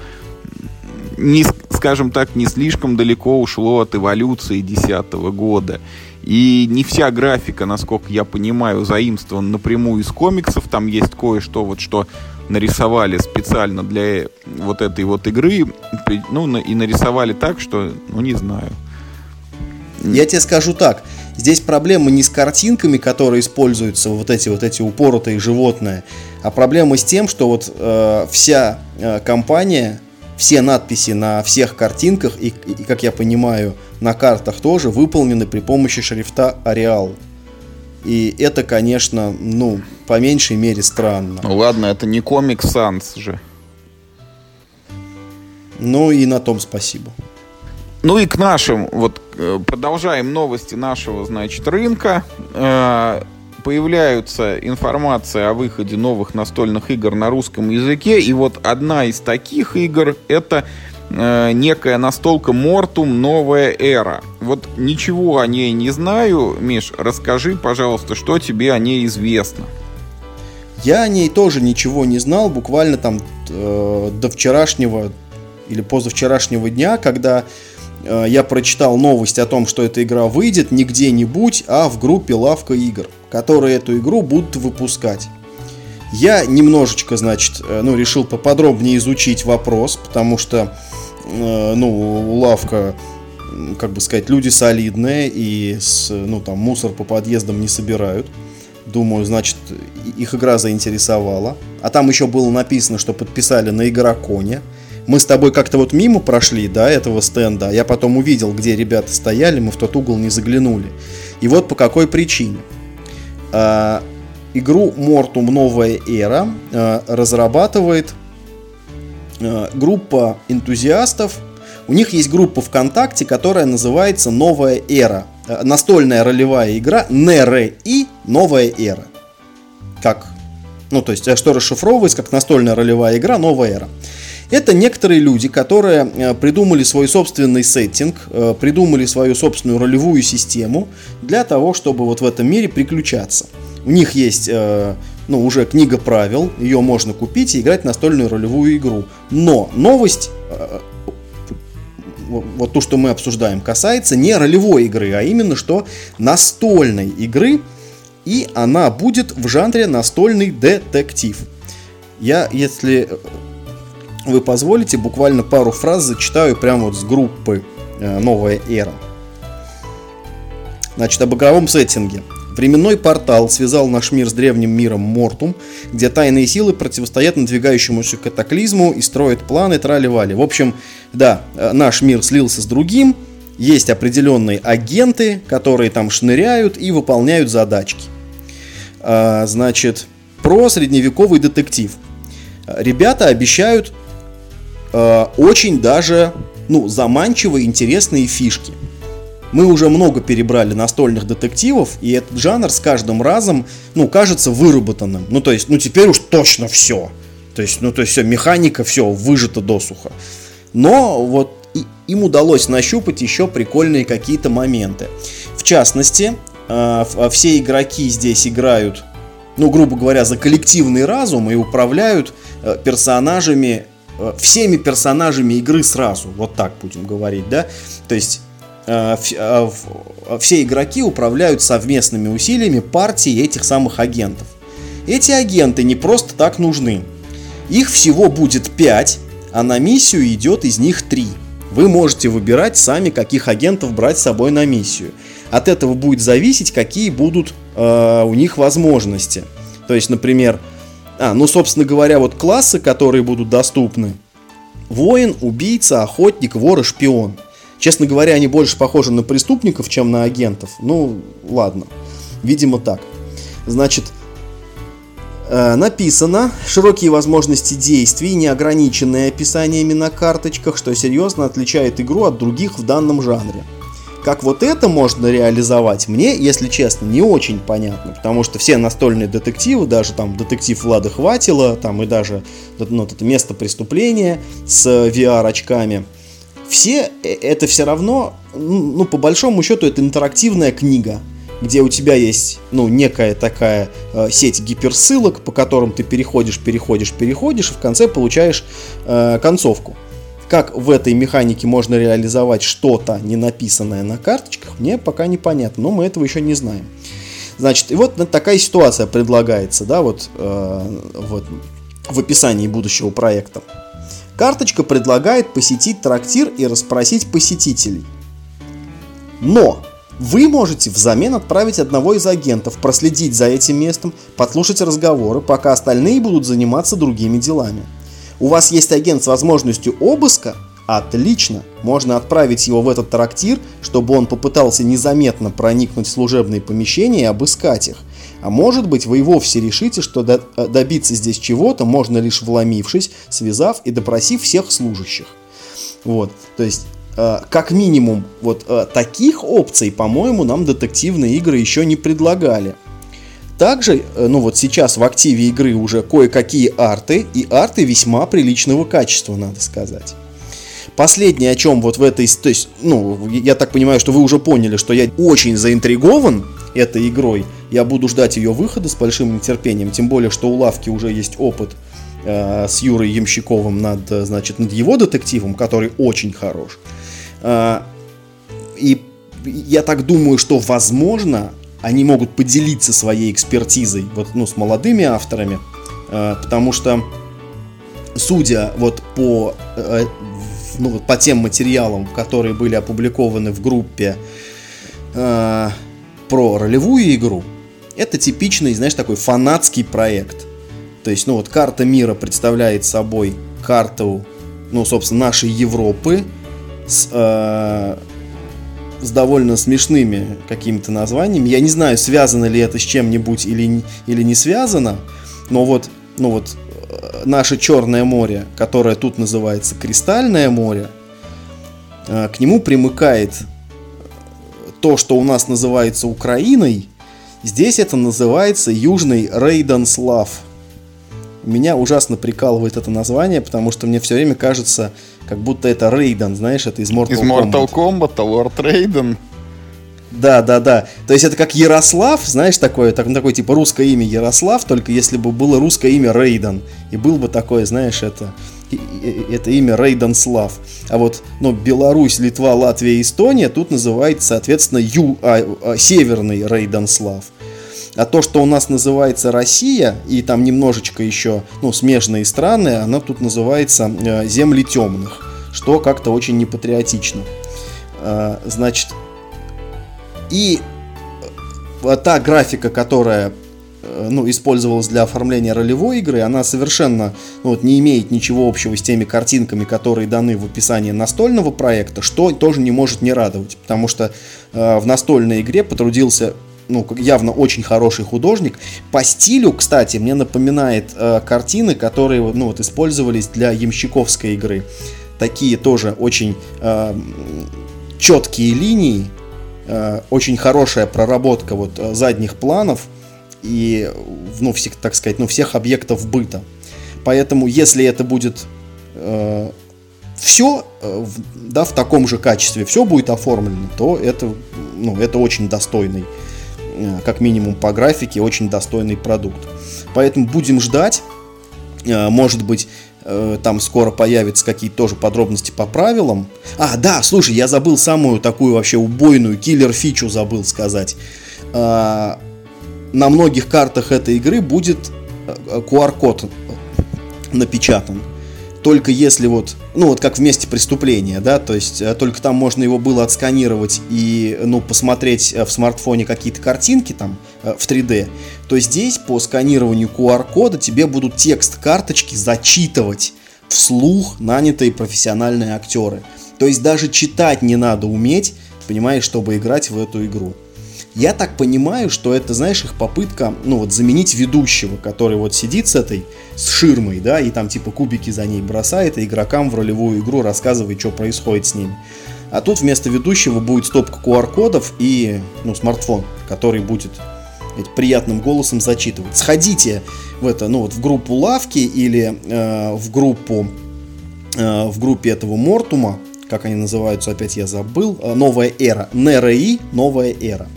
не, скажем так, не слишком далеко ушло от эволюции 2010 года. И не вся графика, насколько я понимаю, заимствована напрямую из комиксов. Там есть кое-что, вот что нарисовали специально для вот этой вот игры. Ну, и нарисовали так, что, ну, не знаю. Я тебе скажу так. Здесь проблема не с картинками, которые используются, вот эти вот эти упоротые животные, а проблема с тем, что вот э, вся э, компания, все надписи на всех картинках и, и, как я понимаю, на картах тоже выполнены при помощи шрифта Arial. И это, конечно, ну, по меньшей мере странно. Ну ладно, это не комик Sans же. Ну и на том спасибо. Ну и к нашим, вот э, продолжаем новости нашего, значит, рынка. Появляются информация о выходе новых настольных игр на русском языке. И вот одна из таких игр это э, некая настолка Mortum Новая Эра. Вот ничего о ней не знаю. Миш, расскажи, пожалуйста, что тебе о ней известно. Я о ней тоже ничего не знал, буквально там э, до вчерашнего или позавчерашнего дня, когда я прочитал новость о том, что эта игра выйдет не где-нибудь, а в группе Лавка игр, которые эту игру будут выпускать. Я немножечко, значит, э, ну, решил поподробнее изучить вопрос, потому что, э, ну, Лавка, как бы сказать, люди солидные и с, ну, там, мусор по подъездам не собирают. Думаю, значит, их игра заинтересовала. А там еще было написано, что подписали на Игроконе мы с тобой как-то вот мимо прошли, да, этого стенда, а я потом увидел, где ребята стояли, мы в тот угол не заглянули. И вот по какой причине. А, игру Mortum Новая Эра а, разрабатывает а, группа энтузиастов. У них есть группа ВКонтакте, которая называется Новая Эра. А, настольная ролевая игра Нере и Новая Эра. Как? Ну, то есть, что расшифровывается как настольная ролевая игра Новая Эра. Это некоторые люди, которые э, придумали свой собственный сеттинг, э, придумали свою собственную ролевую систему для того, чтобы вот в этом мире приключаться. У них есть э, ну, уже книга правил, ее можно купить и играть настольную ролевую игру. Но новость, вот то, что мы обсуждаем, касается не ролевой игры, а именно что настольной игры, и она будет в жанре настольный детектив. Я, если вы позволите, буквально пару фраз зачитаю прямо вот с группы э, «Новая эра». Значит, об игровом сеттинге. Временной портал связал наш мир с древним миром Мортум, где тайные силы противостоят надвигающемуся катаклизму и строят планы трали-вали. В общем, да, э, наш мир слился с другим, есть определенные агенты, которые там шныряют и выполняют задачки. А, значит, про средневековый детектив. Ребята обещают очень даже ну, заманчивые, интересные фишки. Мы уже много перебрали настольных детективов, и этот жанр с каждым разом, ну, кажется выработанным. Ну, то есть, ну, теперь уж точно все. То есть, ну, то есть, все, механика, все, выжата досуха. Но вот им удалось нащупать еще прикольные какие-то моменты. В частности, э, все игроки здесь играют, ну, грубо говоря, за коллективный разум и управляют э, персонажами Э, всеми персонажами игры сразу, вот так будем говорить, да, то есть э, э, все игроки управляют совместными усилиями партии этих самых агентов. Эти агенты не просто так нужны. Их всего будет 5, а на миссию идет из них 3. Вы можете выбирать сами, каких агентов брать с собой на миссию. От этого будет зависеть, какие будут э, у них возможности. То есть, например, а, ну, собственно говоря, вот классы, которые будут доступны. Воин, убийца, охотник, вор и шпион. Честно говоря, они больше похожи на преступников, чем на агентов. Ну, ладно. Видимо, так. Значит, э, написано широкие возможности действий, неограниченные описаниями на карточках, что серьезно отличает игру от других в данном жанре. Как вот это можно реализовать, мне, если честно, не очень понятно, потому что все настольные детективы, даже там детектив Влада Хватило, там и даже ну, это место преступления с VR-очками, все э, это все равно, ну, по большому счету, это интерактивная книга, где у тебя есть, ну, некая такая э, сеть гиперссылок, по которым ты переходишь, переходишь, переходишь, и в конце получаешь э, концовку. Как в этой механике можно реализовать что-то, не написанное на карточках, мне пока непонятно, но мы этого еще не знаем. Значит, и вот такая ситуация предлагается, да, вот, э, вот в описании будущего проекта. Карточка предлагает посетить трактир и расспросить посетителей. Но Вы можете взамен отправить одного из агентов, проследить за этим местом, подслушать разговоры, пока остальные будут заниматься другими делами. У вас есть агент с возможностью обыска? Отлично! Можно отправить его в этот трактир, чтобы он попытался незаметно проникнуть в служебные помещения и обыскать их. А может быть, вы и вовсе решите, что э, добиться здесь чего-то можно лишь вломившись, связав и допросив всех служащих. Вот, то есть Э, как минимум вот э, таких опций, по-моему, нам детективные игры еще не предлагали. Также, э, ну вот сейчас в активе игры уже кое-какие арты, и арты весьма приличного качества, надо сказать. Последнее, о чем вот в этой, то есть, ну, я так понимаю, что вы уже поняли, что я очень заинтригован этой игрой. Я буду ждать ее выхода с большим нетерпением, тем более, что у Лавки уже есть опыт э, с Юрой Ямщиковым над, значит, над его детективом, который очень хорош. А, и я так думаю, что, возможно, они могут поделиться своей экспертизой вот, ну, с молодыми авторами, а, потому что, судя вот по, э, ну, вот по тем материалам, которые были опубликованы в группе а, про ролевую игру, это типичный, знаешь, такой фанатский проект. То есть, ну вот карта мира представляет собой карту, ну, собственно, нашей Европы, с, э, с довольно смешными какими-то названиями. Я не знаю, связано ли это с чем-нибудь или, или не связано, но вот, ну вот э, наше Черное море, которое тут называется Кристальное море, э, к нему примыкает то, что у нас называется Украиной, здесь это называется Южный Рейденслав. Меня ужасно прикалывает это название, потому что мне все время кажется, как будто это Рейден, знаешь, это из Mortal Kombat. Из Mortal Kombat, Лорд Рейден. Да, да, да. То есть это как Ярослав, знаешь, такое, так, такое типа русское имя Ярослав, только если бы было русское имя Рейден. И был бы такое, знаешь, это, это имя Рейден Слав. А вот, ну, Беларусь, Литва, Латвия, Эстония тут называется, соответственно, Ю, а, а, Северный Рейден Слав. А то, что у нас называется Россия, и там немножечко еще, ну, смежные страны, она тут называется э, земли темных, что как-то очень непатриотично. Э, значит, и э, та графика, которая ну, использовалась для оформления ролевой игры, она совершенно ну, вот, не имеет ничего общего с теми картинками, которые даны в описании настольного проекта, что тоже не может не радовать, потому что э, в настольной игре потрудился ну, явно очень хороший художник. По стилю, кстати, мне напоминает э, картины, которые ну, вот, использовались для ямщиковской игры. Такие тоже очень э, четкие линии, э, очень хорошая проработка вот, э, задних планов и, ну, всех, так сказать, ну, всех объектов быта. Поэтому, если это будет э, все э, да, в таком же качестве, все будет оформлено, то это, ну, это очень достойный как минимум по графике, очень достойный продукт. Поэтому будем ждать. Э, может быть, э, там скоро появятся какие-то тоже подробности по правилам. А, да, слушай, я забыл самую такую вообще убойную киллер-фичу забыл сказать. На многих картах этой игры будет QR-код напечатан только если вот, ну вот как в месте преступления, да, то есть э, только там можно его было отсканировать и, ну, посмотреть э, в смартфоне какие-то картинки там э, в 3D, то здесь по сканированию QR-кода тебе будут текст карточки зачитывать вслух нанятые профессиональные актеры. То есть даже читать не надо уметь, понимаешь, чтобы играть в эту игру. Я так понимаю, что это, знаешь, их попытка, ну вот, заменить ведущего, который вот сидит с этой, с ширмой, да, и там типа кубики за ней бросает, и игрокам в ролевую игру рассказывает, что происходит с ними. А тут вместо ведущего будет стопка QR-кодов и, ну, смартфон, который будет ведь, приятным голосом зачитывать. Сходите в это, ну вот в группу лавки или э, в группу э, в группе этого Мортума, как они называются, опять я забыл, э, новая эра, НРИ, новая эра.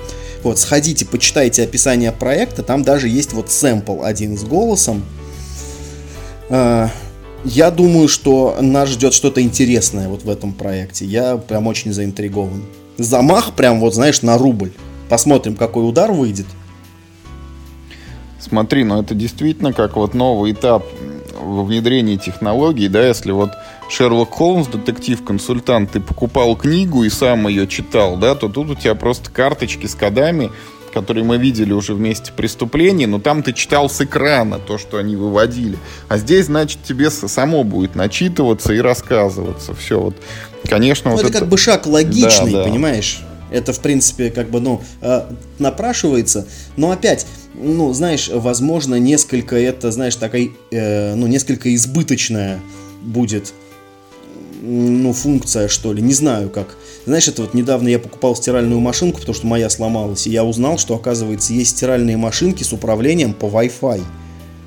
Вот, сходите, почитайте описание проекта, там даже есть вот сэмпл один с голосом. А, я думаю, что нас ждет что-то интересное вот в этом проекте. Я прям очень заинтригован. Замах прям вот, знаешь, на рубль. Посмотрим, какой удар выйдет. Смотри, ну это действительно как вот новый этап во внедрении технологий, да, если вот Шерлок Холмс, детектив-консультант, ты покупал книгу и сам ее читал, да, то тут у тебя просто карточки с кодами, которые мы видели уже вместе преступлений, но там ты читал с экрана то, что они выводили. А здесь, значит, тебе само будет начитываться и рассказываться. Все вот, конечно, ну, вот это, это как бы шаг логичный, да, да. понимаешь? Это, в принципе, как бы, ну, э, напрашивается. Но опять, ну, знаешь, возможно, несколько это, знаешь, такая, э, ну, несколько избыточная будет, ну, функция, что ли. Не знаю, как. Знаешь, это вот недавно я покупал стиральную машинку, потому что моя сломалась, и я узнал, что, оказывается, есть стиральные машинки с управлением по Wi-Fi.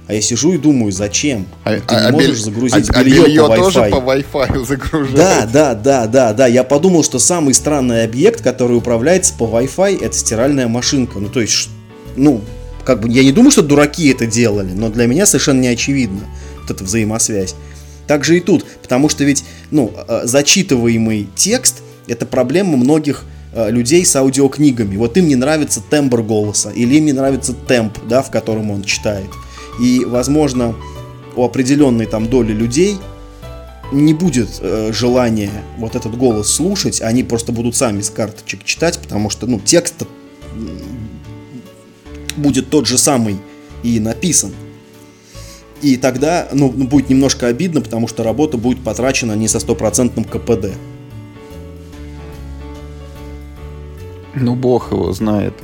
А я сижу и думаю, зачем? А, Ты а, не можешь а, загрузить а, белье, а белье по Wi-Fi. тоже по Wi-Fi [laughs] загружать. Да, да, да, да, да. Я подумал, что самый странный объект, который управляется по Wi-Fi, это стиральная машинка. Ну, то есть, ну, как бы, я не думаю, что дураки это делали, но для меня совершенно не очевидно вот эта взаимосвязь. Так же и тут, потому что ведь, ну, э, зачитываемый текст – это проблема многих э, людей с аудиокнигами. Вот им не нравится тембр голоса, или им не нравится темп, да, в котором он читает. И, возможно, у определенной там доли людей не будет э, желания вот этот голос слушать, они просто будут сами с карточек читать, потому что, ну, текст будет тот же самый и написан. И тогда, ну, будет немножко обидно, потому что работа будет потрачена не со стопроцентным КПД. Ну, бог его знает.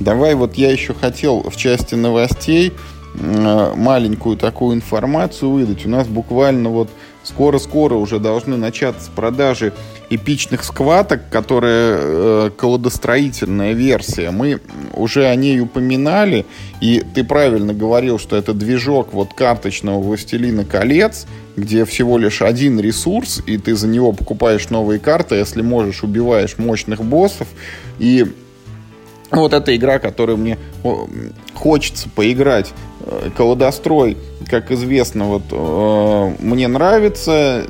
Давай вот я еще хотел в части новостей э, маленькую такую информацию выдать. У нас буквально вот скоро-скоро уже должны начаться продажи эпичных скваток, которые э, колодостроительная версия. Мы уже о ней упоминали, и ты правильно говорил, что это движок вот карточного «Властелина колец», где всего лишь один ресурс, и ты за него покупаешь новые карты, если можешь, убиваешь мощных боссов, и вот эта игра, которую мне хочется поиграть. Э, колодострой, как известно, вот э, мне нравится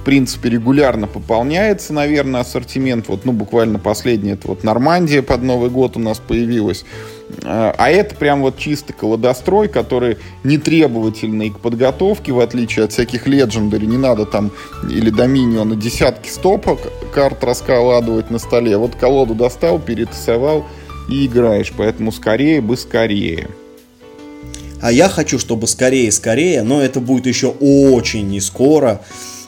в принципе, регулярно пополняется, наверное, ассортимент. Вот, ну, буквально последний, это вот Нормандия под Новый год у нас появилась. А, а это прям вот чистый колодострой, который не требовательный к подготовке, в отличие от всяких Legendary. Не надо там или Доминиона десятки стопок карт раскладывать на столе. Вот колоду достал, перетасовал и играешь. Поэтому скорее бы скорее. А я хочу, чтобы скорее-скорее, но это будет еще очень не скоро.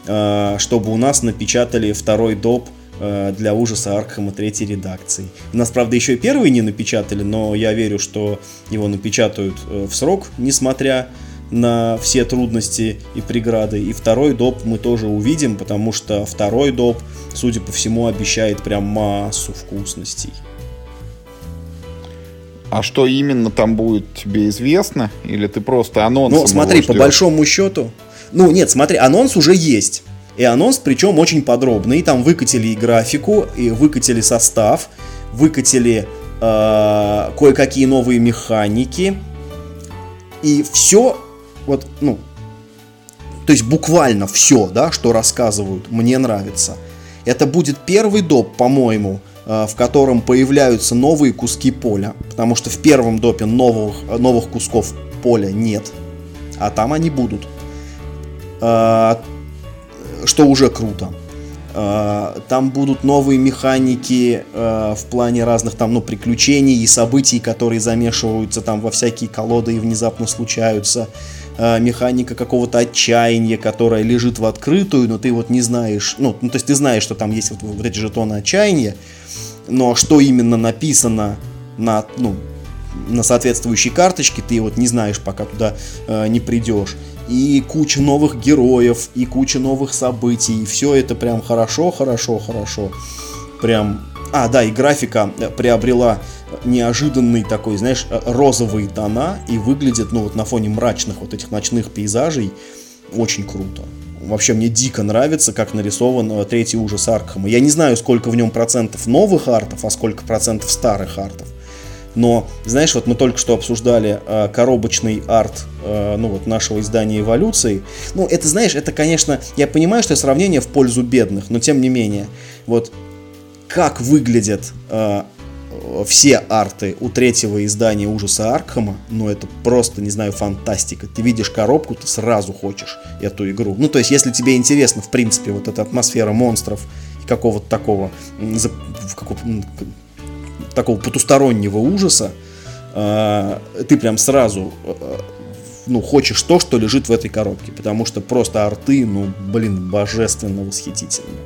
Э, чтобы у нас напечатали второй доп э, для ужаса Аркхема третьей редакции. У нас, правда, еще и первый не напечатали, но я верю, что его напечатают э, в срок, несмотря на все трудности и преграды. И второй доп мы тоже увидим, потому что второй доп, судя по всему, обещает прям массу вкусностей. А что именно там будет, тебе известно? Или ты просто анонс? Ну, смотри, по большому счету, ну, нет, смотри, анонс уже есть. И анонс, причем очень подробный. Там выкатили и графику, и выкатили состав, выкатили э, кое-какие новые механики. И все, вот, ну, то есть буквально все, да, что рассказывают, мне нравится. Это будет первый доп, по-моему, э, в котором появляются новые куски поля. Потому что в первом допе новых, новых кусков поля нет. А там они будут. А, что уже круто. А, там будут новые механики а, в плане разных там, ну, приключений и событий, которые замешиваются там во всякие колоды и внезапно случаются. Механика какого-то отчаяния, которая лежит в открытую, но ты вот не знаешь, ну, ну то есть ты знаешь, что там есть вот, вот эти жетоны отчаяния, но что именно написано на, ну, на соответствующей карточке, ты вот не знаешь, пока туда э, не придешь и куча новых героев, и куча новых событий. И все это прям хорошо, хорошо, хорошо. Прям... А, да, и графика э, приобрела неожиданный такой, знаешь, э, розовые тона и выглядит, ну вот на фоне мрачных вот этих ночных пейзажей очень круто. Вообще мне дико нравится, как нарисован э, третий ужас Аркхема. Я не знаю, сколько в нем процентов новых артов, а сколько процентов старых артов. Но, знаешь, вот мы только что обсуждали э, коробочный арт э, ну, вот нашего издания «Эволюции». Ну, это, знаешь, это, конечно, я понимаю, что сравнение в пользу бедных, но тем не менее, вот как выглядят э, все арты у третьего издания ужаса Аркхема, ну это просто, не знаю, фантастика. Ты видишь коробку, ты сразу хочешь эту игру. Ну то есть, если тебе интересно, в принципе, вот эта атмосфера монстров какого-то такого, такого потустороннего ужаса, э, ты прям сразу э, ну, хочешь то, что лежит в этой коробке, потому что просто арты, ну, блин, божественно восхитительно.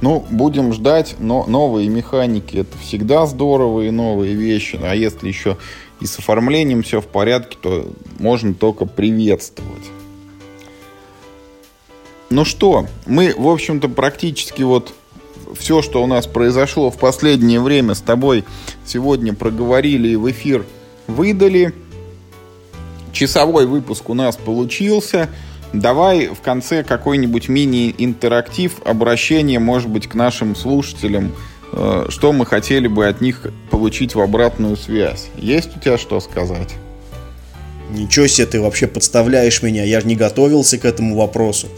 Ну, будем ждать, но новые механики это всегда здорово и новые вещи. А если еще и с оформлением все в порядке, то можно только приветствовать. Ну что, мы, в общем-то, практически вот все, что у нас произошло в последнее время с тобой сегодня проговорили и в эфир выдали. Часовой выпуск у нас получился. Давай в конце какой-нибудь мини-интерактив, обращение, может быть, к нашим слушателям, э, что мы хотели бы от них получить в обратную связь. Есть у тебя что сказать? Ничего себе, ты вообще подставляешь меня, я же не готовился к этому вопросу.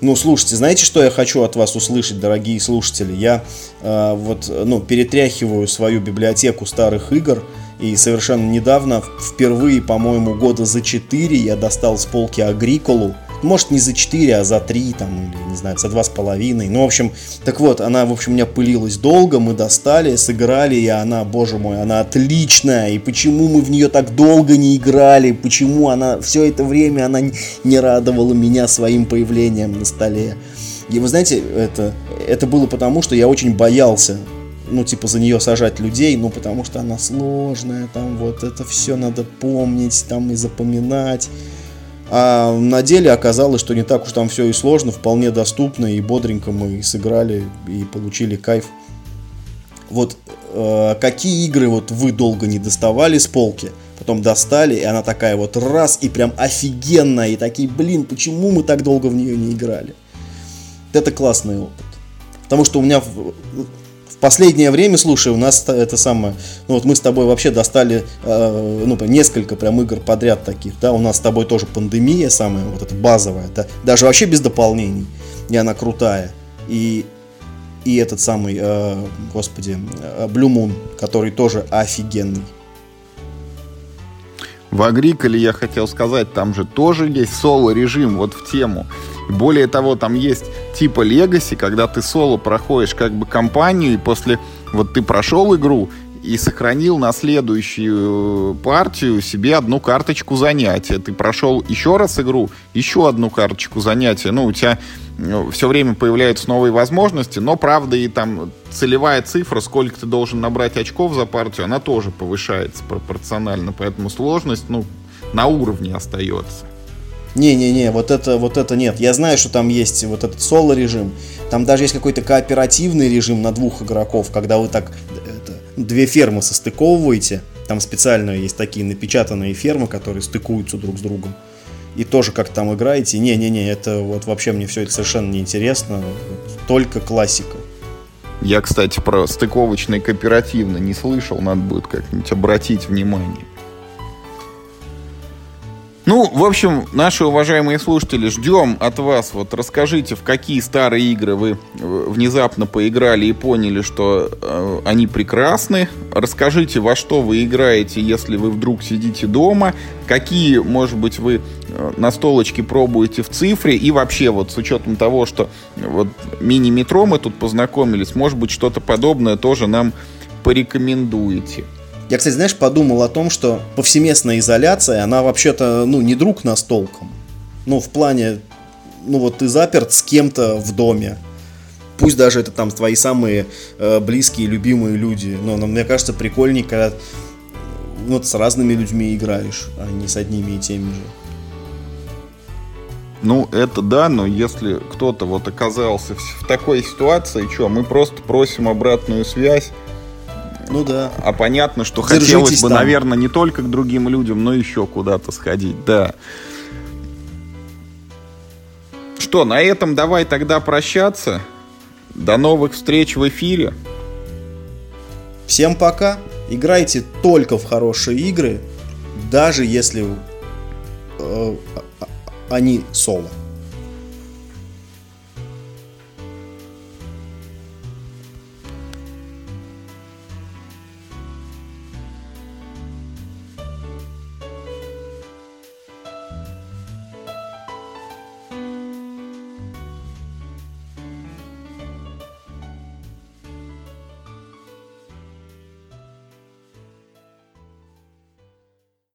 Ну, слушайте, знаете, что я хочу от вас услышать, дорогие слушатели? Я э, вот, ну, перетряхиваю свою библиотеку старых игр, и совершенно недавно, впервые, по-моему, года за 4 я достал с полки Агриколу, может, не за 4, а за 3, там, или, не знаю, за 2,5. Ну, в общем, так вот, она, в общем, у меня пылилась долго, мы достали, сыграли, и она, боже мой, она отличная. И почему мы в нее так долго не играли? Почему она все это время она не радовала меня своим появлением на столе? И вы знаете, это, это было потому, что я очень боялся ну, типа, за нее сажать людей, ну, потому что она сложная, там, вот, это все надо помнить, там, и запоминать. А на деле оказалось, что не так уж там все и сложно, вполне доступно, и бодренько мы сыграли, и получили кайф. Вот э, какие игры вот вы долго не доставали с полки, потом достали, и она такая вот раз, и прям офигенная, и такие, блин, почему мы так долго в нее не играли? Это классный опыт. Потому что у меня последнее время, слушай, у нас это самое, ну вот мы с тобой вообще достали, э, ну, несколько прям игр подряд таких, да, у нас с тобой тоже пандемия самая, вот эта базовая, да, даже вообще без дополнений, и она крутая, и, и этот самый, э, господи, э, Blue Moon, который тоже офигенный. В Агриколе я хотел сказать, там же тоже есть соло-режим, вот в тему. Более того, там есть типа Legacy, когда ты соло проходишь как бы кампанию, и после вот ты прошел игру и сохранил на следующую партию себе одну карточку занятия. Ты прошел еще раз игру, еще одну карточку занятия. Ну, у тебя ну, все время появляются новые возможности, но, правда, и там целевая цифра, сколько ты должен набрать очков за партию, она тоже повышается пропорционально, поэтому сложность, ну, на уровне остается. Не-не-не, вот это, вот это нет. Я знаю, что там есть вот этот соло режим. Там даже есть какой-то кооперативный режим на двух игроков, когда вы так это, две фермы состыковываете. Там специально есть такие напечатанные фермы, которые стыкуются друг с другом. И тоже как там играете. Не-не-не, это вот вообще мне все это совершенно неинтересно. Только классика. Я, кстати, про стыковочный кооперативный не слышал, надо будет как-нибудь обратить внимание. Ну, в общем, наши уважаемые слушатели, ждем от вас. Вот расскажите, в какие старые игры вы э, внезапно поиграли и поняли, что э, они прекрасны. Расскажите, во что вы играете, если вы вдруг сидите дома. Какие, может быть, вы э, на столочке пробуете в цифре. И вообще, вот с учетом того, что вот мини-метро мы тут познакомились, может быть, что-то подобное тоже нам порекомендуете. Я, кстати, знаешь, подумал о том, что повсеместная изоляция, она вообще-то, ну, не друг нас толком. Ну, в плане, ну, вот ты заперт с кем-то в доме. Пусть даже это там твои самые э, близкие, любимые люди. Но, но мне кажется, прикольнее, когда ну, вот с разными людьми играешь, а не с одними и теми же. Ну, это да, но если кто-то вот оказался в такой ситуации, что, мы просто просим обратную связь, ну да. А понятно, что Держитесь хотелось бы, там. наверное, не только к другим людям, но еще куда-то сходить, да. Что, на этом давай тогда прощаться. До новых встреч в эфире. Всем пока. Играйте только в хорошие игры, даже если э, они соло.